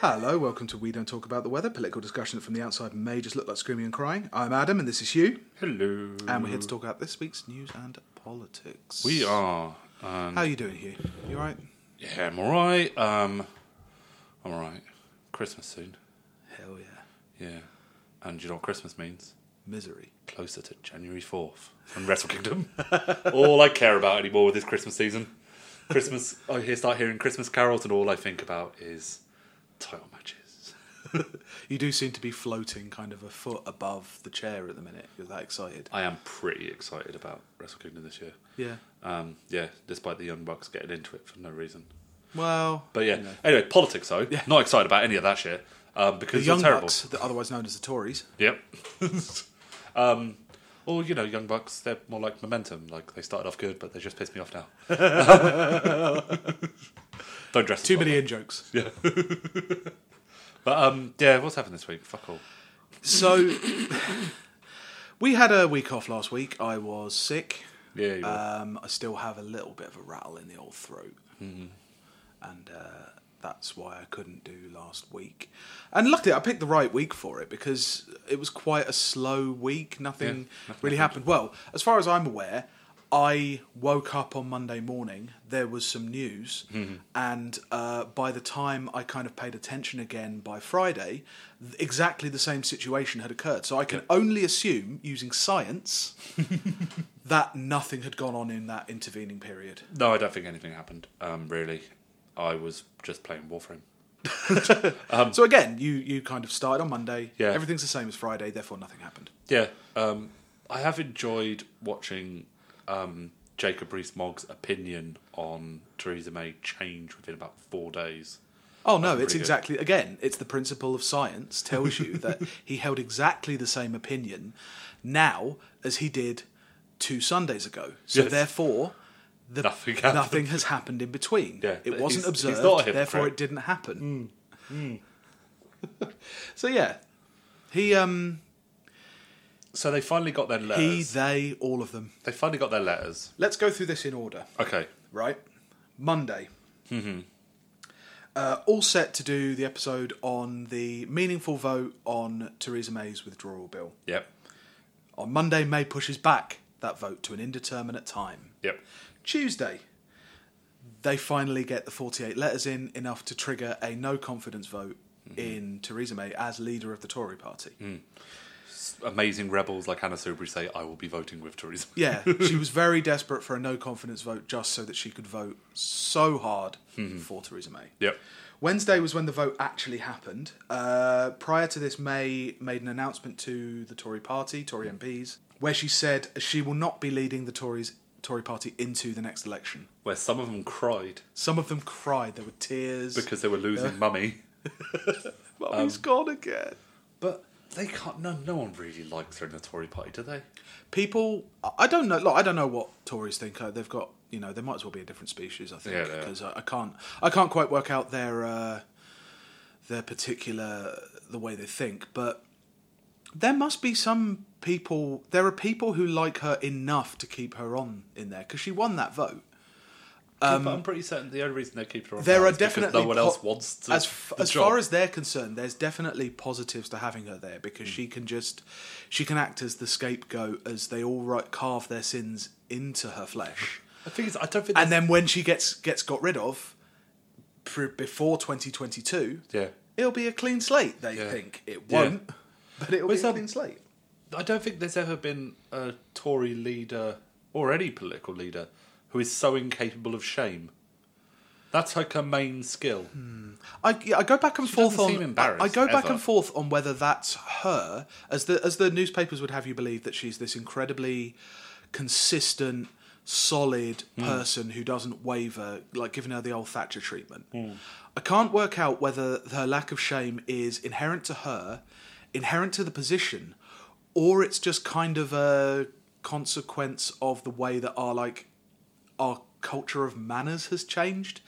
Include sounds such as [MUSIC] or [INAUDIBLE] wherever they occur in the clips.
Hello, welcome to We Don't Talk About the Weather, political discussion that from the outside may just look like screaming and crying. I'm Adam, and this is Hugh, Hello. and we're here to talk about this week's news and politics. We are. Um, How you doing, Hugh? You alright? yeah, I'm alright. Um, I'm alright. Christmas soon. Hell yeah. Yeah. And you know what Christmas means? Misery. Closer to January 4th and Wrestle Kingdom. [LAUGHS] all I care about anymore with this Christmas season. Christmas, I hear, start hearing Christmas carols, and all I think about is title matches. [LAUGHS] You do seem to be floating kind of a foot above the chair at the minute. You're that excited. I am pretty excited about Wrestle Kingdom this year. Yeah. Um, yeah, despite the Young Bucks getting into it for no reason. Well, But yeah, you know. anyway, politics though. Yeah. Not excited about any of that shit um, the because Young it's terrible. Bucks, the- otherwise known as the Tories. Yep. [LAUGHS] um, or you know, Young Bucks, they're more like momentum. Like they started off good, but they just pissed me off now. [LAUGHS] Don't dress. Too many in jokes. Yeah. [LAUGHS] but um, yeah, what's happened this week? Fuck all. So, [COUGHS] we had a week off last week. I was sick. Yeah. You were. Um, I still have a little bit of a rattle in the old throat, Mm-hmm. and uh, that's why I couldn't do last week. And luckily, I picked the right week for it because it was quite a slow week. Nothing Yeah, nothing really happened. happened. Well, as far as I'm aware, I woke up on Monday morning. There was some news, Mm-hmm. and uh, by the time I kind of paid attention again by Friday, th- exactly the same situation had occurred. So I can only assume, using science, [LAUGHS] that nothing had gone on in that intervening period. no, I don't think anything happened. Um, really, I was just playing Warframe. [LAUGHS] so again, you you kind of started on Monday. Yeah. Everything's the same as Friday, therefore nothing happened. Yeah, um, I have enjoyed watching um, Jacob Rees-Mogg's opinion on Theresa May change within about four days. Oh no, it's pretty good. exactly again, it's the principle of science tells you [LAUGHS] that he held exactly the same opinion now as he did two Sundays ago. So Yes. therefore the, Nothing happened. nothing has happened in between. Yeah, it wasn't he's- he's observed, a therefore it didn't happen. [LAUGHS] so yeah. He um So they finally got their letters. he, letters. they, all of them. they finally got their letters. Let's go through this in order. Okay. right? Monday. Mm-hmm. Uh, all set to do the episode on the meaningful vote on Theresa May's withdrawal bill. Yep. On Monday, May pushes back that vote to an indeterminate time. Yep. Tuesday, they finally get the 48 letters in, enough to trigger a no confidence vote in Theresa May as leader of the Tory party. Amazing rebels like Anna Soubry say, "I will be voting with Theresa." Yeah, she [LAUGHS] was very desperate for a no confidence vote just so that she could vote so hard mm-hmm. for Theresa May. Yep. Wednesday was when the vote actually happened. Uh, prior to this, May made an announcement to the Tory party, Tory MPs, where she said she will not be leading the Tories Tory party into the next election. Where some of them cried Some of them cried. There were tears. because they were losing uh, mummy. [LAUGHS] Mummy's um, gone again. But they can't. No, no one really likes her in the Tory party, do they? People, I- don't know. Look, I don't know what Tories think. Uh, They've got, you know, they might as well be a different species. I think Yeah, they are. because I, I can't, I can't quite work out their uh, their particular the way they think. But there must be some people. There are people who like her enough to keep her on in there because she won that vote. But I'm pretty certain the only reason they keep her on Um, There are is because definitely no one po- else wants to. as f- as job. far as they're concerned. There's definitely positives to having her there because she can just she can act as the scapegoat as they all right, carve their sins into her flesh. the thing is, I don't think. and then when she gets gets got rid of pr- before 2022 yeah, it'll be a clean slate they Yeah. think it won't but it'll be a clean slate I don't think there's ever been a Tory leader or any political leader who is so incapable of shame. That's like her main skill. I, yeah, I go back and She forth on embarrassed, I go back and forth on whether that's her as the as the newspapers would have you believe that she's this incredibly consistent solid Hmm. person who doesn't waver like giving her the old Thatcher treatment Hmm. I can't work out whether her lack of shame is inherent to her inherent to the position or it's just kind of a consequence of the way that our like our culture of manners has changed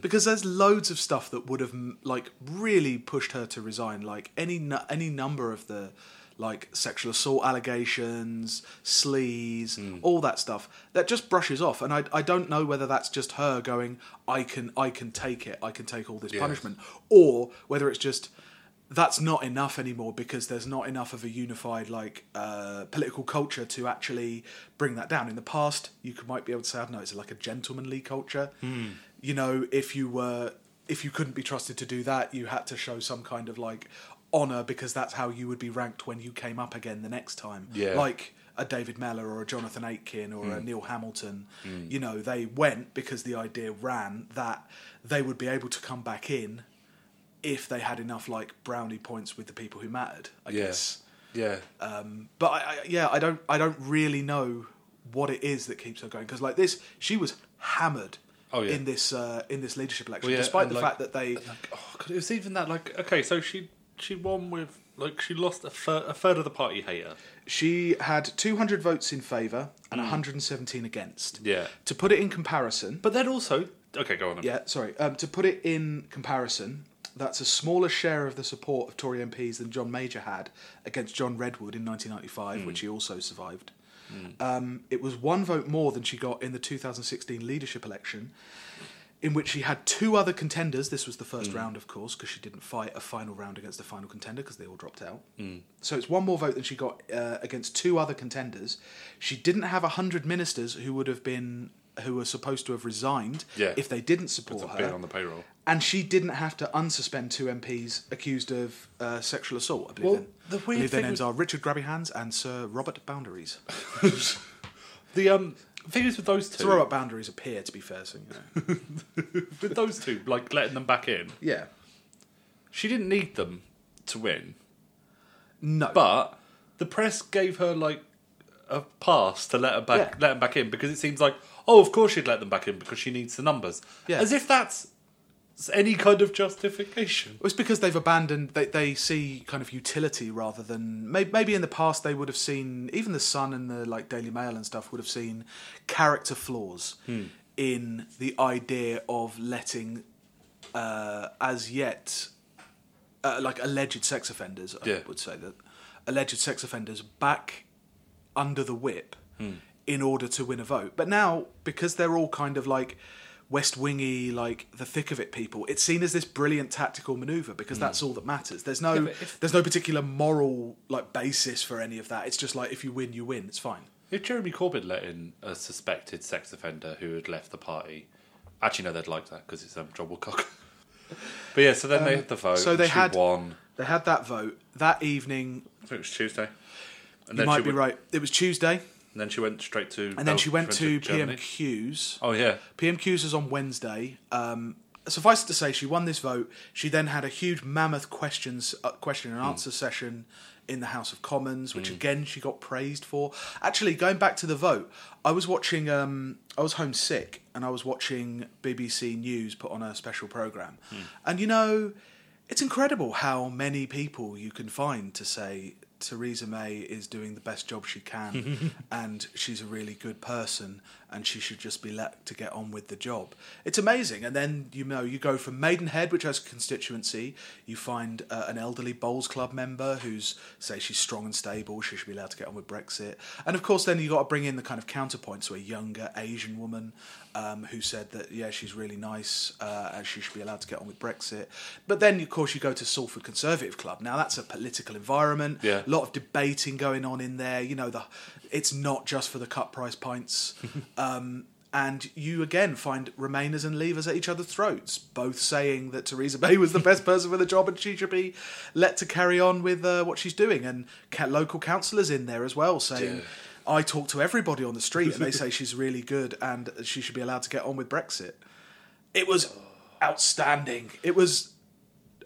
because there's loads of stuff that would have like really pushed her to resign like any nu- any number of the like sexual assault allegations, sleaze, Hmm. all that stuff that just brushes off. And I, I don't know whether that's just her going, I can I can take it, I can take all this Yes. punishment, or whether it's just that's not enough anymore because there's not enough of a unified like uh, political culture to actually bring that down. In the past, you could, might be able to say, I don't know, it's like a gentlemanly culture. Hmm. You know, if you were if you couldn't be trusted to do that, you had to show some kind of like honor because that's how you would be ranked when you came up again the next time. Yeah. Like a David Mellor or a Jonathan Aitken or a hmm. Neil Hamilton. Hmm. You know, they went because the idea ran that they would be able to come back in if they had enough like brownie points with the people who mattered. I Yeah. guess. Yeah. Um, but I, I, yeah, I don't, I don't really know what it is that keeps her going because like this, she was hammered. Oh, yeah. In this, uh, in this leadership election, Well, yeah, despite the like- fact that they, Like, oh god, it was even that. Like, okay, so she she won with like she lost a third, a third of the party hate her. she had 200 votes in favour and 117 against. Mm. Yeah. To put it in comparison, But then also, okay, go on. then. Yeah, sorry. Um, to put it in comparison, that's a smaller share of the support of Tory MPs than John Major had against John Redwood in 1995, which he also survived. Um, it was one vote more than she got in the 2016 leadership election, in which she had two other contenders. This was the first round, of course, because she didn't fight a final round against the final contender because they all dropped out. So it's one more vote than she got uh, against two other contenders. She didn't have 100 ministers who would have been. Who were supposed to have resigned Yeah. if they didn't support her on the payroll. and she didn't have to unsuspend two MPs accused of uh, sexual assault. I believe, Well, then. the I weird believe their names with- are Richard Grabby Hands and Sir Robert Boundaries. [LAUGHS] The um thing is with those two, Sir Robert Boundaries appear to be fair, so you know. [LAUGHS] with those two, like letting them back in, yeah. she didn't need them to win, No, but the press gave her like a pass to let her back, Yeah. let them back in because it seems like, oh, of course she'd let them back in because she needs the numbers, Yeah. as if that's any kind of justification. it's because they've abandoned. They they see kind of utility rather than maybe, maybe in the past they would have seen even the Sun and the like Daily Mail and stuff would have seen character flaws in the idea of letting uh, as yet uh, like alleged sex offenders. I Yeah. would say that alleged sex offenders back under the whip in order to win a vote. But now because they're all kind of like West Wingy, like the thick of it people, it's seen as this brilliant tactical maneuver because that's all that matters. There's no Yeah, if- there's no particular moral like basis for any of that. It's just like if you win, you win. It's fine. If Jeremy Corbyn let in a suspected sex offender who had left the party, actually no, they'd like that because it's um, John Woodcock. [LAUGHS] but yeah, so then they had the vote. Um, so they she had- won. They had that vote that evening. I think it was Tuesday. And You might be went, right. It was Tuesday, And then she went straight to. and then she went to Germany. PMQs. Oh yeah, PMQs was on Wednesday. Um, suffice it to say, she won this vote. She then had a huge mammoth questions uh, question and answer session in the House of Commons, which again she got praised for. Actually, going back to the vote, I was watching. Um, I was homesick, and I was watching BBC News put on a special program, and you know, it's incredible how many people you can find to say. Theresa May is doing the best job she can, [LAUGHS] and she's a really good person, and she should just be let to get on with the job. It's amazing. And then you know you go from Maidenhead, which has a constituency, you find uh, an elderly bowls club member who's say she's strong and stable, she should be allowed to get on with Brexit, and of course then you got to bring in the kind of counterpoint, so a younger Asian woman um, who said that yeah she's really nice, uh, and she should be allowed to get on with Brexit. But then of course you go to Salford Conservative Club. Now that's a political environment. Yeah. A lot of debating going on in there. You know, the it's not just for the cut price pints. [LAUGHS] um, and you again find Remainers and Leavers at each other's throats, both saying that Theresa May was the best [LAUGHS] person for the job and she should be let to carry on with uh, what she's doing. And local councillors in there as well saying, Yeah. I talk to everybody on the street and they [LAUGHS] say she's really good and she should be allowed to get on with Brexit. It was outstanding. It was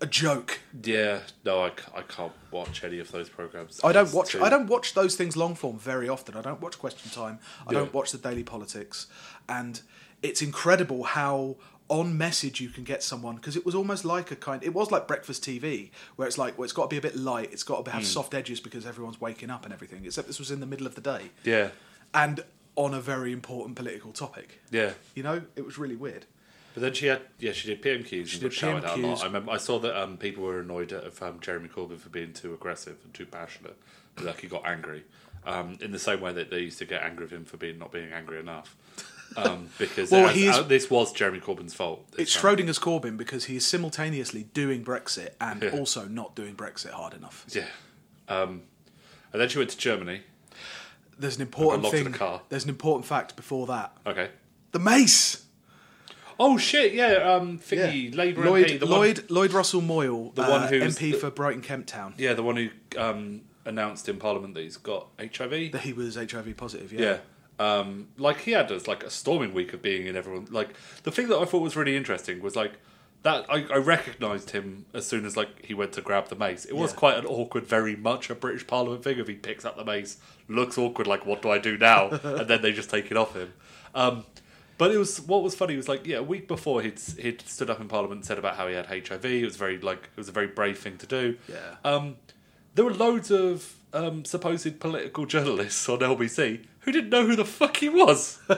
a joke. yeah. No, I, I can't watch any of those programs. I don't watch. too- I don't watch those things long form very often. I don't watch Question Time. I Yeah. don't watch the Daily Politics, and it's incredible how on message you can get someone because it was almost like a kind. It was like breakfast TV where it's like, well, it's got to be a bit light. It's got to have hmm. soft edges because everyone's waking up and everything. Except this was in the middle of the day Yeah, and on a very important political topic. yeah. You know, it was really weird. But then she had, yeah, she did PMQs. She did out a PMQs. lot. I remember, I saw that um, people were annoyed at um, Jeremy Corbyn for being too aggressive and too passionate Like he got angry, um, in the same way that they used to get angry with him for being not being angry enough. Um, [LAUGHS] because Well, as- he is- uh, this was Jeremy Corbyn's fault. this It's time. Schrodinger's Corbyn because he is simultaneously doing Brexit and Yeah. also not doing Brexit hard enough. Yeah. Um, and then she went to Germany. There's an important locked in thing. a car. There's an important fact before that. Okay. The mace. Oh shit! Yeah. Um, thingy Labour Lloyd MP, the one, Lloyd Lloyd Russell Moyle, The uh, one who's MP the- for Brighton Kemp Town. yeah, the one who um, announced in Parliament that he's got HIV. That he was HIV positive. Yeah. Um, like he had a, like a storming week of being in everyone. Like the thing that I thought was really interesting was like that I, I recognised him as soon as like he went to grab the mace. It was Yeah. quite an awkward, very much a British Parliament thing. If he picks up the mace, looks awkward. Like what do I do now? [LAUGHS] and then they just take it off him. Um, but it was what was funny was like yeah, a week before he'd he'd stood up in Parliament and said about how he had HIV. It was very like it was a very brave thing to do. Yeah. Um, there were loads of um, supposed political journalists on LBC who didn't know who the fuck he was. [LAUGHS]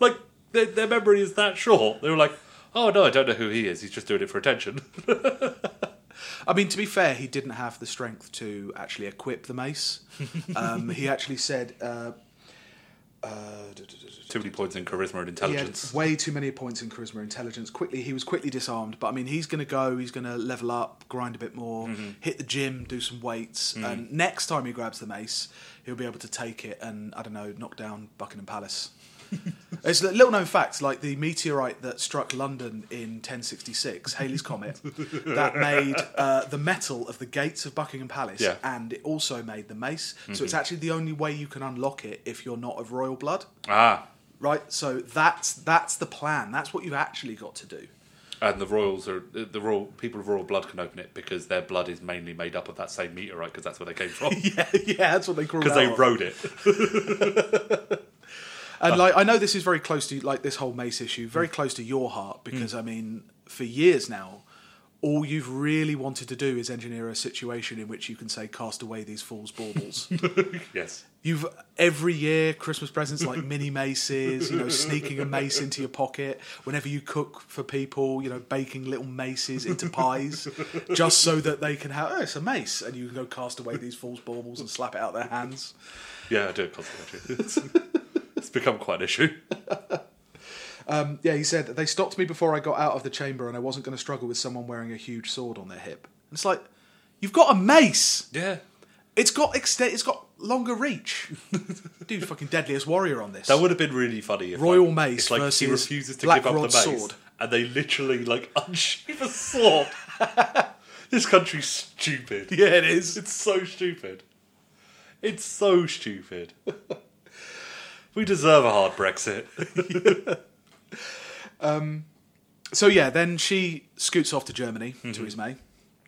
like their, their memory is that short. They were like, "Oh no, I don't know who he is. He's just doing it for attention." [LAUGHS] I mean, to be fair, he didn't have the strength to actually equip the mace. [LAUGHS] Um, he actually said. Uh, uh, Too many points in charisma and intelligence. way too many points in charisma and intelligence. Quickly, he was quickly disarmed. But I mean, he's going to go. He's going to level up, grind a bit more, Mm-hmm. hit the gym, do some weights, and next time he grabs the mace, he'll be able to take it and I don't know, knock down Buckingham Palace. It's a little known fact, like the meteorite that struck London in 1066, Halley's Comet, that made uh, the metal of the gates of Buckingham Palace, Yeah. and it also made the mace. So Mm-hmm. it's actually the only way you can unlock it if you're not of royal blood Ah, right? So that's that's the plan. That's what you've actually got to do. and the royals are the royal people of royal blood can open it because their blood is mainly made up of that same meteorite because that's where they came from. [LAUGHS] yeah, yeah, that's what they call [LAUGHS] Because they rode it. [LAUGHS] And like, I know this is very close to like this whole Mace issue, very mm. close to your heart mm. because I mean, for years now, all you've really wanted to do is engineer a situation in which you can say, "Cast away these fools' baubles." [LAUGHS] yes. You've every year Christmas presents like mini maces, you know, sneaking a mace into your pocket. Whenever you cook for people, you know, baking little maces into pies, just so that they can have. Oh, it's a mace, and you can go cast away these false baubles and slap it out of their hands. Yeah, I do it constantly. [LAUGHS] It's, it's become quite an issue. [LAUGHS] Um, yeah, he said they stopped me before I got out of the chamber, and I wasn't going to struggle with someone wearing a huge sword on their hip. And it's like, you've got a mace. Yeah. It's got extent. It's got longer reach. [LAUGHS] Dude, fucking deadliest warrior on this. That would have been really funny if Royal like, Mace if, like, he refuses to Black give up Rod the mace, sword. and they literally like [LAUGHS] unsheath a sword. this country's stupid. yeah, it is. It's so stupid. It's so stupid. We deserve a hard Brexit. [LAUGHS] So yeah, then she scoots off to Germany Mm-hmm. to Ismay,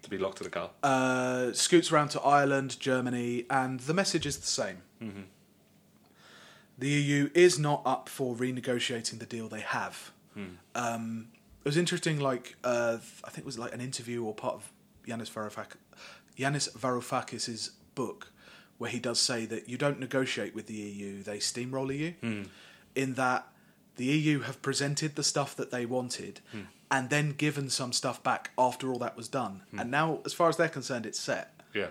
to be locked in a car. uh, scoots around to Ireland, Germany, and the message is the same. Mm-hmm. The EU is not up for renegotiating the deal they have. Hmm. Um, it was interesting, like uh, I think it was like an interview or part of Yanis Varoufakis, Yanis Varoufakis's book, where he does say that you don't negotiate with the EU; they steamroller you. Hmm. In that the EU have presented the stuff that they wanted, Hmm. and then given some stuff back after all that was done. And now, as far as they're concerned, it's set. yeah.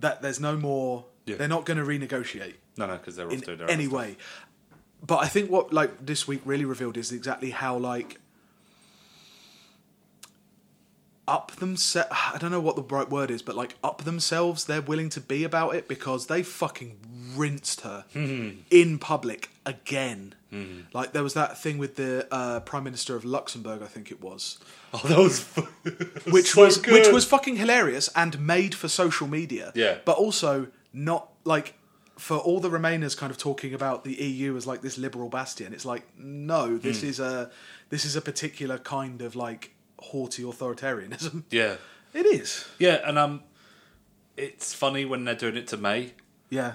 That there's no more. Yeah. They're not going to renegotiate No, no, because they're off in their any way. But I think what like this week really revealed is exactly how like up themselves. [SIGHS] I don't know what the right word is, but like up themselves, they're willing to be about it because they fucking rinsed her in public again. Like there was that thing with the uh, Prime Minister of Luxembourg, I think it was, [LAUGHS] Oh, that was [LAUGHS] which so was which was fucking hilarious and made for social media. Yeah. But also not like for all the Remainers kind of talking about the EU as like this liberal bastion. It's like no, this Hmm. is a this is a particular kind of like haughty authoritarianism. [LAUGHS] yeah, It is. yeah, and um, it's funny when they're doing it to May. Yeah.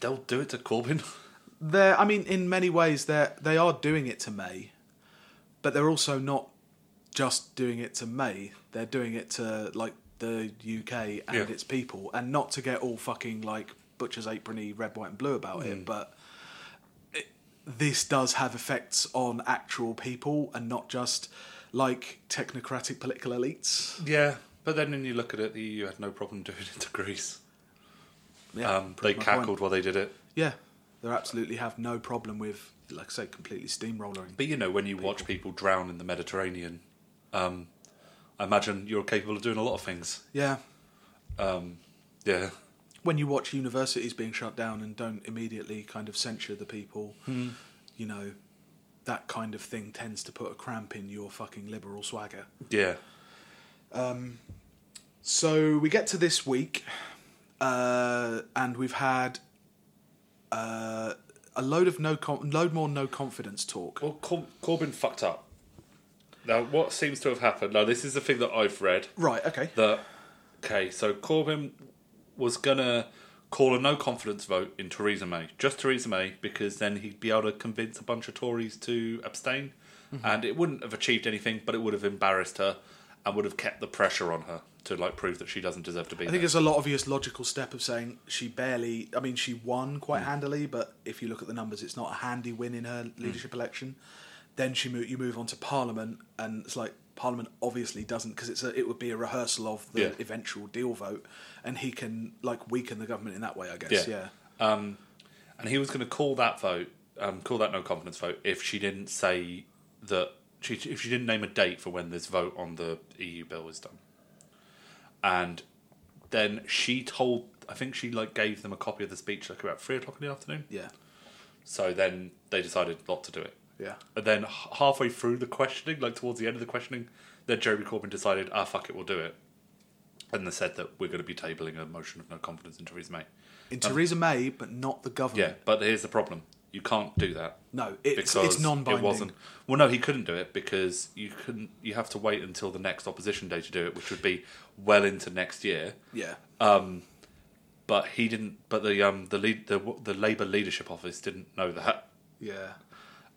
They'll do it to Corbyn. [LAUGHS] They're I mean in many ways they they are doing it to May, but they're also not just doing it to May. They're doing it to like the UK and Yeah. its people, and not to get all fucking like butcher's aprony red, white, and blue about Hmm. it, but. This does have effects on actual people and not just like technocratic political elites. yeah, but then when you look at it, the EU had no problem doing it to Greece. Yeah, um, they my point. cackled while they did it. Yeah, they absolutely have no problem with, like I say, completely steamrolling. But you know, when you watch people drown in the Mediterranean, um, I imagine you're capable of doing a lot of things. Yeah, Um, yeah, when you watch universities being shut down and don't immediately kind of censure the people, you know, that kind of thing tends to put a cramp in your fucking liberal swagger. yeah, So we get to this week, uh, and we've had uh, a load of no com- load more no confidence talk. Well, Cor- Corbyn fucked up. Now, what seems to have happened? Now, this is the thing that I've read. Right. Okay. That okay, so Corbyn was gonna call a no confidence vote in Theresa May, just Theresa May, because then he'd be able to convince a bunch of Tories to abstain, mm-hmm. and it wouldn't have achieved anything, but it would have embarrassed her and would have kept the pressure on her to like prove that she doesn't deserve to be I there. think it's a lot obvious logical step of saying she barely. I mean, she won quite mm. handily, but if you look at the numbers, it's not a handy win in her mm. leadership election. Then she move, you move on to Parliament, and it's like Parliament obviously doesn't because it's a, it would be a rehearsal of the Yeah. eventual deal vote, and he can like weaken the government in that way. I guess. Yeah. Yeah. Um, and he was going to call that vote, um, call that no confidence vote, if she didn't say that she, if she didn't name a date for when this vote on the EU bill was done. And then she told, I think she like gave them a copy of the speech like about three o'clock in the afternoon. Yeah. So then they decided not to do it. Yeah. And then h- halfway through the questioning, like towards the end of the questioning, then Jeremy Corbyn decided, ah, fuck it, we'll do it. And they said that we're going to be tabling a motion of no confidence in Theresa May. In Theresa May, but not the government. Yeah, government. but here's the problem: you can't do that No, it's because it's non-binding. It wasn't. Well, no, he couldn't do it because you couldn't. You have to wait until the next opposition day to do it, which would be well into next year. Yeah. But he didn't. But the um the lead the the Labour leadership office didn't know that. Yeah.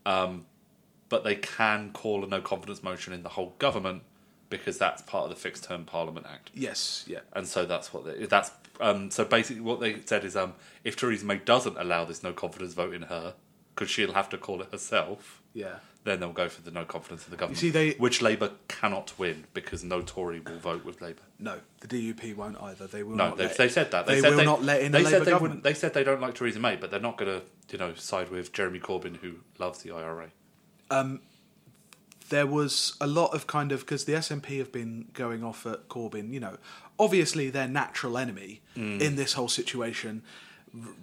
But they can call a no confidence motion in the whole government because that's part of the Fixed Term Parliament Act. Yes. Yeah. and so that's what they, that's um, so basically what they said is um, if Theresa May doesn't allow this no confidence vote in her because she'll have to call it herself, Yeah. Then they'll go for the no confidence in the government. You see, they- which Labour cannot win because no Tory will vote with Labour. No, the DUP won't either. They will No, not. they, let- they said that. They, they said will they, not let in They said Labour they government. wouldn't. They said they don't like Theresa May, but they're not going to, you know, side with Jeremy Corbyn, who loves the IRA. Um, there was a lot of kind of because the SNP have been going off at Corbyn. You know, obviously their natural enemy mm. in this whole situation.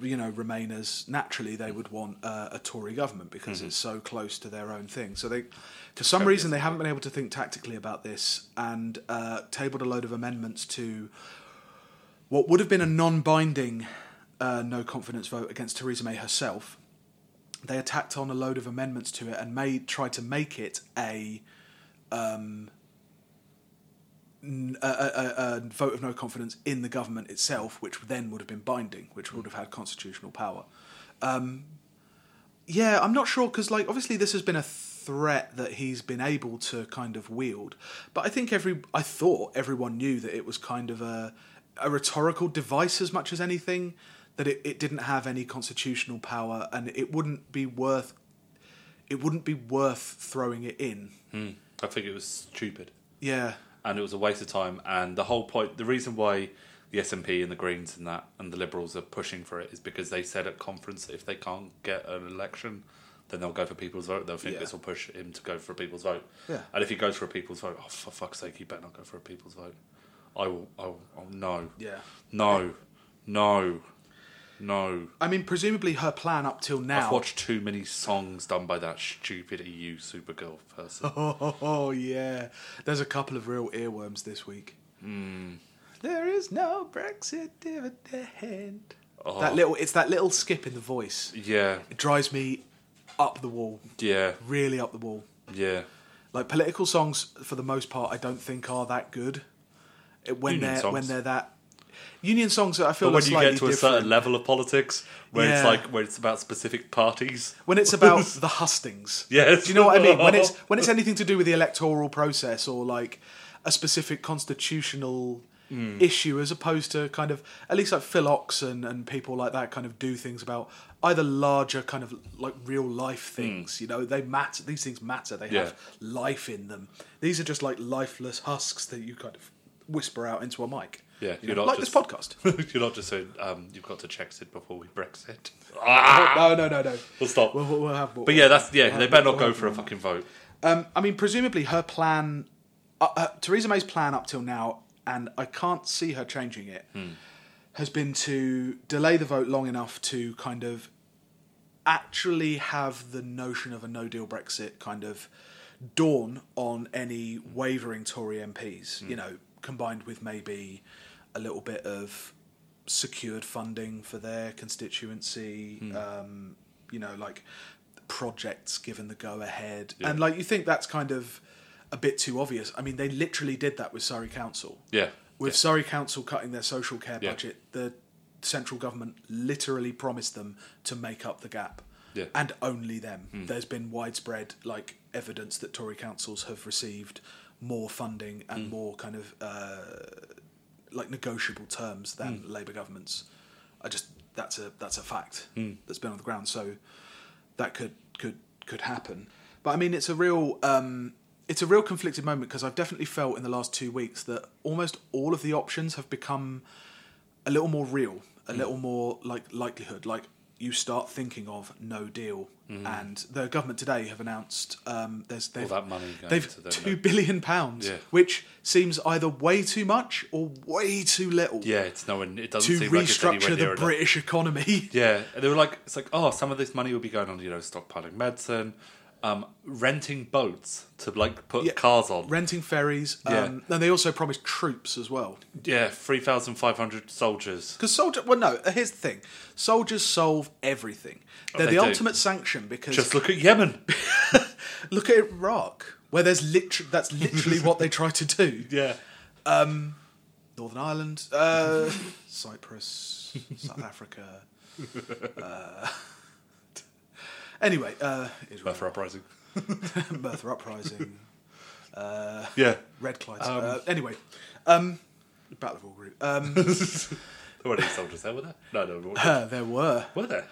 You know, Remainers naturally they would want uh, a Tory government because it's so close to their own thing. So they, for some reason, they haven't been able to think tactically about this and uh, tabled a load of amendments to what would have been a non-binding uh, no confidence vote against Theresa May herself. They attacked on a load of amendments to it and made tried to make it a um, a, a, a- vote of no confidence in the government itself, which then would have been binding, which would have had constitutional power. Um, yeah, I'm not sure because, like, obviously this has been a threat that he's been able to kind of wield, but I think every I thought everyone knew that it was kind of a a rhetorical device as much as anything. That it, it didn't have any constitutional power, and it wouldn't be worth it wouldn't be worth throwing it in. Hmm. I think it was stupid. Yeah, and it was a waste of time. And the whole point, the reason why the SNP and the Greens and that and the Liberals are pushing for it is because they said at conference that if they can't get an election, then they'll go for people's vote. They'll think Yeah. this will push him to go for a people's vote. Yeah. And if he goes for a people's vote, oh for fuck's sake, he better not go for a people's vote. I will. I will. Oh no. yeah. No. No. No. I mean, presumably her plan up till now. I've watched too many songs done by that stupid EU Supergirl person. Oh, [LAUGHS] oh, yeah. There's a couple of real earworms this week. Hmm. There is no Brexit dividend. Oh. That little, it's that little skip in the voice. Yeah. It drives me up the wall, Yeah. really up the wall. Yeah. Like political songs, for the most part, I don't think are that good. It- when Union they're songs. when they're that union songs, that I feel But when you get to a different. certain level of politics, where it's like where it's about specific parties, when it's about [LAUGHS] the hustings. Yes. Do you know what I mean? When it's when it's [LAUGHS] anything to do with the electoral process or like a specific constitutional Hmm. issue, as opposed to kind of at least like Phil Ochs and, and people like that kind of do things about either larger kind of like real life things. You know, they matter. These things matter. They Hmm. Yeah. have life in them. These are just like lifeless husks that you kind of whisper out into a mic. Yeah, You you're know, not like just- this podcast. [LAUGHS] [LAUGHS] You're not just saying um, you've got to check it before we Brexit. no, no, no, no. We'll stop. We'll, we'll, we'll but yeah, that's yeah. we'll They better not we'll go for a fucking vote. Um, I mean, presumably her plan, uh, uh, Theresa May's plan up till now, and I can't see her changing it, has been to delay the vote long enough to kind of actually have the notion of a no deal Brexit kind of dawn on any wavering Tory MPs, you know, combined with maybe a little bit of secured funding for their constituency, um, you know, like projects given the go ahead. Yeah. And like you think that's kind of a bit too obvious. I mean, they literally did that with Surrey Council. Yeah, With Surrey Council cutting their social care Yeah. budget, the central government literally promised them to make up the gap. Yeah. Hmm. And only them. There's been widespread like evidence that Tory councils have received more funding Hmm. and more kind of uh, like negotiable terms than Hmm. Labour governments. I just that's a that's a fact Hmm. that's been on the ground. So that could could could happen. But I mean, it's a real um, it's a real conflicted moment because I've definitely felt in the last two weeks that almost all of the options have become a little more real, a little more like likelihood. Like you start thinking of no deal, and the government today have announced um, there's they've Hmm. that money going they've to them, two pounds, Yeah. which seems either way too much or way too little yeah. It's no one. It doesn't to seem like restructure the enough. British economy. Yeah, and they were like, it's like, oh, some of this money will be going on, you know, stockpiling medicine, um, renting boats to like put Yeah. cars on. renting ferries. Yeah. Um, and they also promised troops as well. yeah, three thousand five hundred soldiers. Because soldier, well, no. Here's the thing: soldiers solve everything. They're Oh, they the do. ultimate sanction because Just look at Yemen. [LAUGHS] look at Iraq, where there's literally that's literally what they try to do. [LAUGHS] yeah, Northern Ireland, uh, [LAUGHS] Cyprus, South Africa. Uh, anyway, uh, Merthyr uprising. [LAUGHS] Merthyr uprising, Yeah, Red Clyde. Um, uh, anyway, um, Battle of Orgreave. Um, [LAUGHS] there weren't any soldiers there, were there? No, no, were there? there were. were there?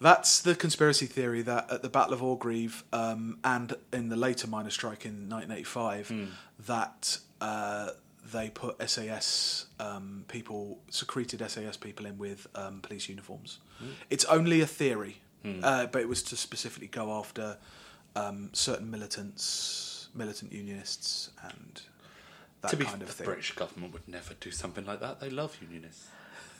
That's the conspiracy theory that at the Battle of Orgreave um, and in the later miners' strike in 1985, that uh, they put SAS um, people, secreted SAS people in with um, police uniforms. It's only a theory, uh, but it was to specifically go after um, certain militants, militant unionists, and that to be kind of thing. the thing. British government would never do something like that. They love unionists.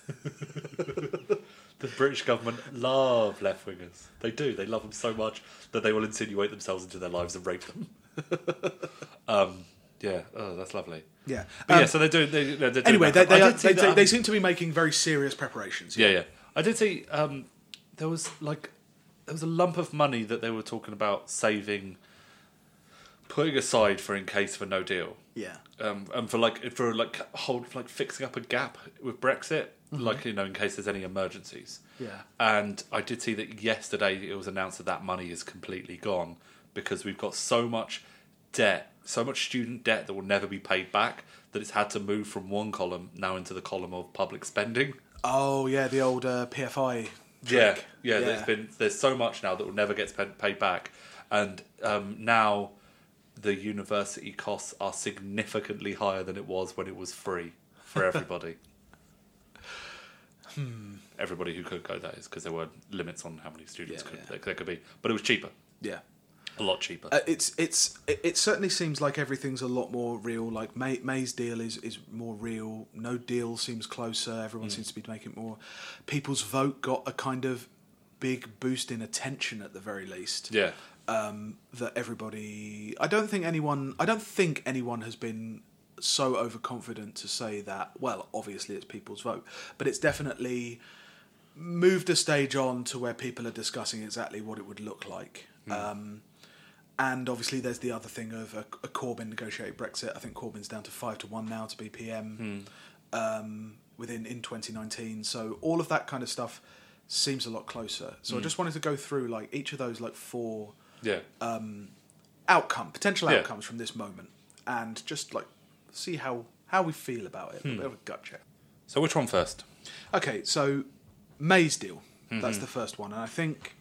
[LAUGHS] the British government love left wingers. They do. They love them so much that they will insinuate themselves into their lives and rape them. [LAUGHS] um, yeah. Oh, that's lovely. Yeah. But Um, yeah, so they're doing. They, they're doing anyway, they, they, are, they, that, um, they seem to be making very serious preparations. Yeah, yeah. I did see um, there was like there was a lump of money that they were talking about saving, putting aside for in case of a no deal, Yeah. um, and for like for like hold like fixing up a gap with Brexit, like you know in case there's any emergencies. Yeah. And I did see that yesterday it was announced that that money is completely gone because we've got so much debt, so much student debt that will never be paid back that it's had to move from one column now into the column of public spending. Oh yeah, the old uh, PFI. Yeah, trick. yeah, There's been there's so much now that will never get paid back, and um, now the university costs are significantly higher than it was when it was free for [LAUGHS] everybody. Everybody who could go, that is, because there were limits on how many students Yeah, could yeah. There, there could be, but it was cheaper, yeah. A lot cheaper. Uh, it's it's it, it certainly seems like everything's a lot more real. Like May, May's deal is is more real. No deal seems closer. Everyone Hmm. seems to be making more. People's vote got a kind of big boost in attention at the very least. yeah, um, that everybody. I don't think anyone. I don't think anyone has been so overconfident to say that. Well, obviously it's people's vote, but it's definitely moved a stage on to where people are discussing exactly what it would look like. Um, and obviously, there's the other thing of a, a Corbyn negotiated Brexit. I think Corbyn's down to five to one now to be PM hmm. um, within in 2019. So all of that kind of stuff seems a lot closer. So I hmm. just wanted to go through like each of those like four yeah. Um, outcome potential Yeah. outcomes from this moment, and just like see how how we feel about it. A hmm. bit of a gut check. so which one first? Okay, so May's deal. Mm-hmm. That's the first one, and I think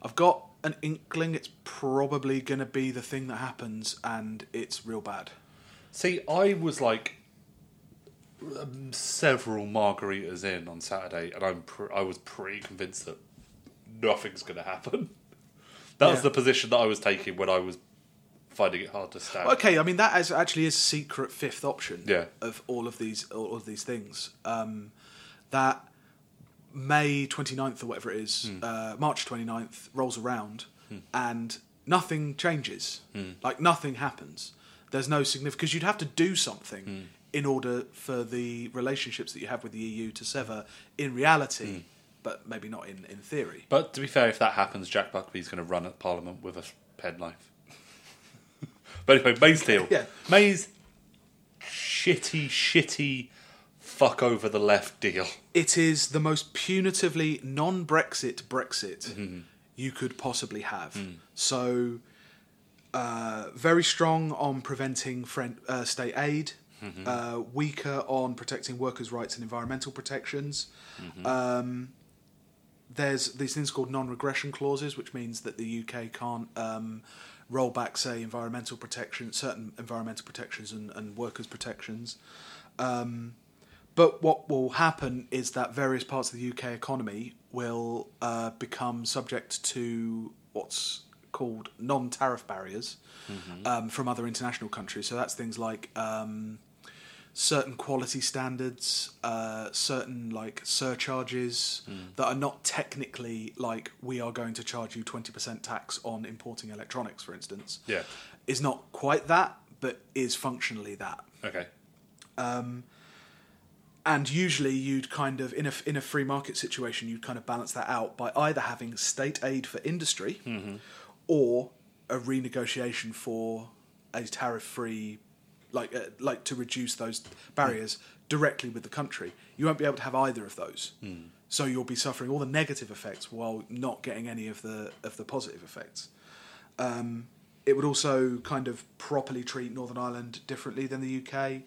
I've got an inkling it's probably going to be the thing that happens, and it's real bad. See, I was like, um, several margaritas in on Saturday, and I'm pr- I was pretty convinced that nothing's going to happen. [LAUGHS] That was Yeah. the position that I was taking when I was finding it hard to stand. Okay, I mean that is actually a secret fifth option Yeah. of all of these all of these things. Um, that May 29th or whatever it is, Hmm. uh, March 29th rolls around and nothing changes. Hmm. Like nothing happens. There's no significant because you'd have to do something Hmm. in order for the relationships that you have with the EU to sever in reality, Hmm. but maybe not in, in theory. But to be fair, if that happens, Jack Buckby's going to run at Parliament with a penknife. [LAUGHS] but anyway, May's deal. [LAUGHS] Yeah. May's shitty, shitty, fuck over the left deal. it is the most punitively non-Brexit Brexit Mm-hmm. you could possibly have. Mm. So, uh, very strong on preventing friend, uh, state aid, Mm-hmm. uh, weaker on protecting workers' rights and environmental protections. Mm-hmm. Um, there's these things called non-regression clauses, which means that the UK can't um, roll back, say, environmental protection, certain environmental protections and, and workers' protections. Um, but what will happen is that various parts of the UK economy will uh, become subject to what's called non-tariff barriers um, from other international countries. So that's things like um, certain quality standards, uh, certain like surcharges that are not technically like we are going to charge you twenty percent tax on importing electronics, for instance. Yeah. is not quite that, but is functionally that Okay. And usually you'd kind of in a in a free market situation you'd kind of balance that out by either having state aid for industry or a renegotiation for a tariff free like uh, like to reduce those barriers directly with the country. You won't be able to have either of those. So you'll be suffering all the negative effects while not getting any of the of the positive effects. Um, it would also kind of properly treat Northern Ireland differently than the UK.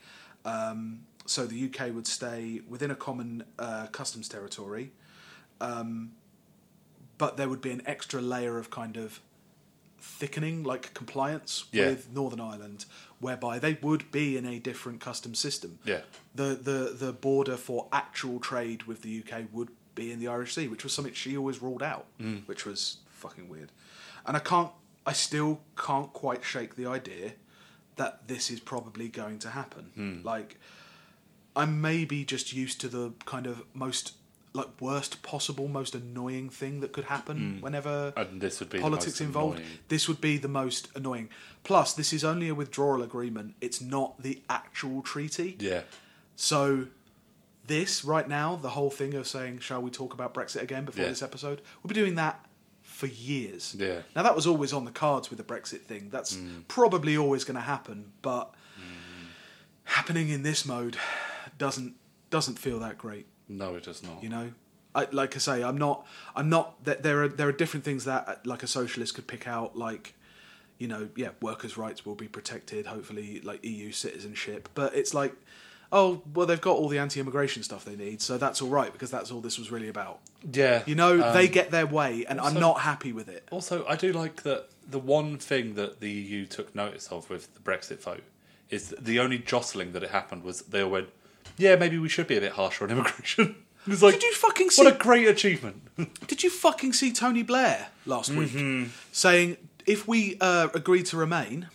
Um, so the UK would stay within a common uh, customs territory, um, but there would be an extra layer of kind of thickening, like compliance Yeah. with Northern Ireland, whereby they would be in a different customs system. Yeah. The, the, the border for actual trade with the UK would be in the Irish Sea, which was something she always ruled out, which was fucking weird. And I can't, I still can't quite shake the idea that this is probably going to happen. Like, I'm maybe just used to the kind of most, like, worst possible, most annoying thing that could happen whenever And this would be politics involved. annoying. This would be the most annoying. Plus, this is only a withdrawal agreement. It's not the actual treaty. Yeah. So, this right now, the whole thing of saying, "Shall we talk about Brexit again before Yeah. this episode?" We'll be doing that for years. Yeah. Now that was always on the cards with the Brexit thing. That's Mm. probably always going to happen, but happening in this mode doesn't doesn't feel that great. No, it does not. You know, I, like I say, I'm not. I'm not. That there are there are different things that uh, like a socialist could pick out, like you know, yeah, workers' rights will be protected. Hopefully, like EU citizenship. But it's like, oh, well, they've got all the anti-immigration stuff they need, so that's all right because that's all this was really about. Yeah. You know, um, they get their way, and I'm not happy with it. Also, I do like that the one thing that the EU took notice of with the Brexit vote is that the only jostling that it happened was they all went, yeah, maybe we should be a bit harsher on immigration. [LAUGHS] It's like, Did you fucking see? what a great achievement. [LAUGHS] Did you fucking see Tony Blair last week saying if we uh, agree to remain,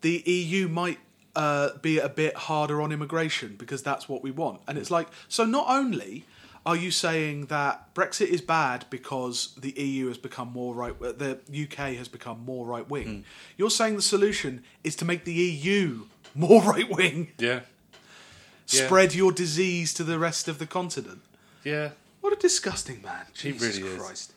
the EU might uh, be a bit harder on immigration because that's what we want? And it's like, so not only are you saying that Brexit is bad because the EU has become more right, uh, the UK has become more right wing, you're saying the solution is to make the EU [LAUGHS] more right wing, yeah. Yeah. spread your disease to the rest of the continent. Yeah. What a disgusting man. He Jesus really is. Christ.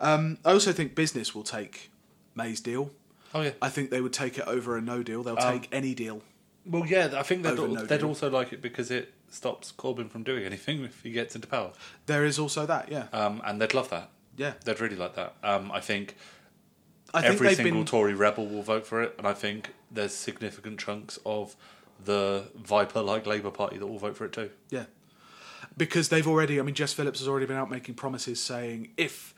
Um, I also think business will take May's deal. Oh, yeah. I think they would take it over a no deal. They'll Um, take any deal. Well, yeah, I think they'd, no they'd also like it because it stops Corbyn from doing anything if he gets into power. There is also that, yeah. Um, and they'd love that. Yeah. They'd really like that. Um, I think I every they've single been. Tory rebel will vote for it, and I think there's significant chunks of the Viper-like Labour Party that will vote for it too. yeah. Because they've already, I mean, Jess Phillips has already been out making promises saying if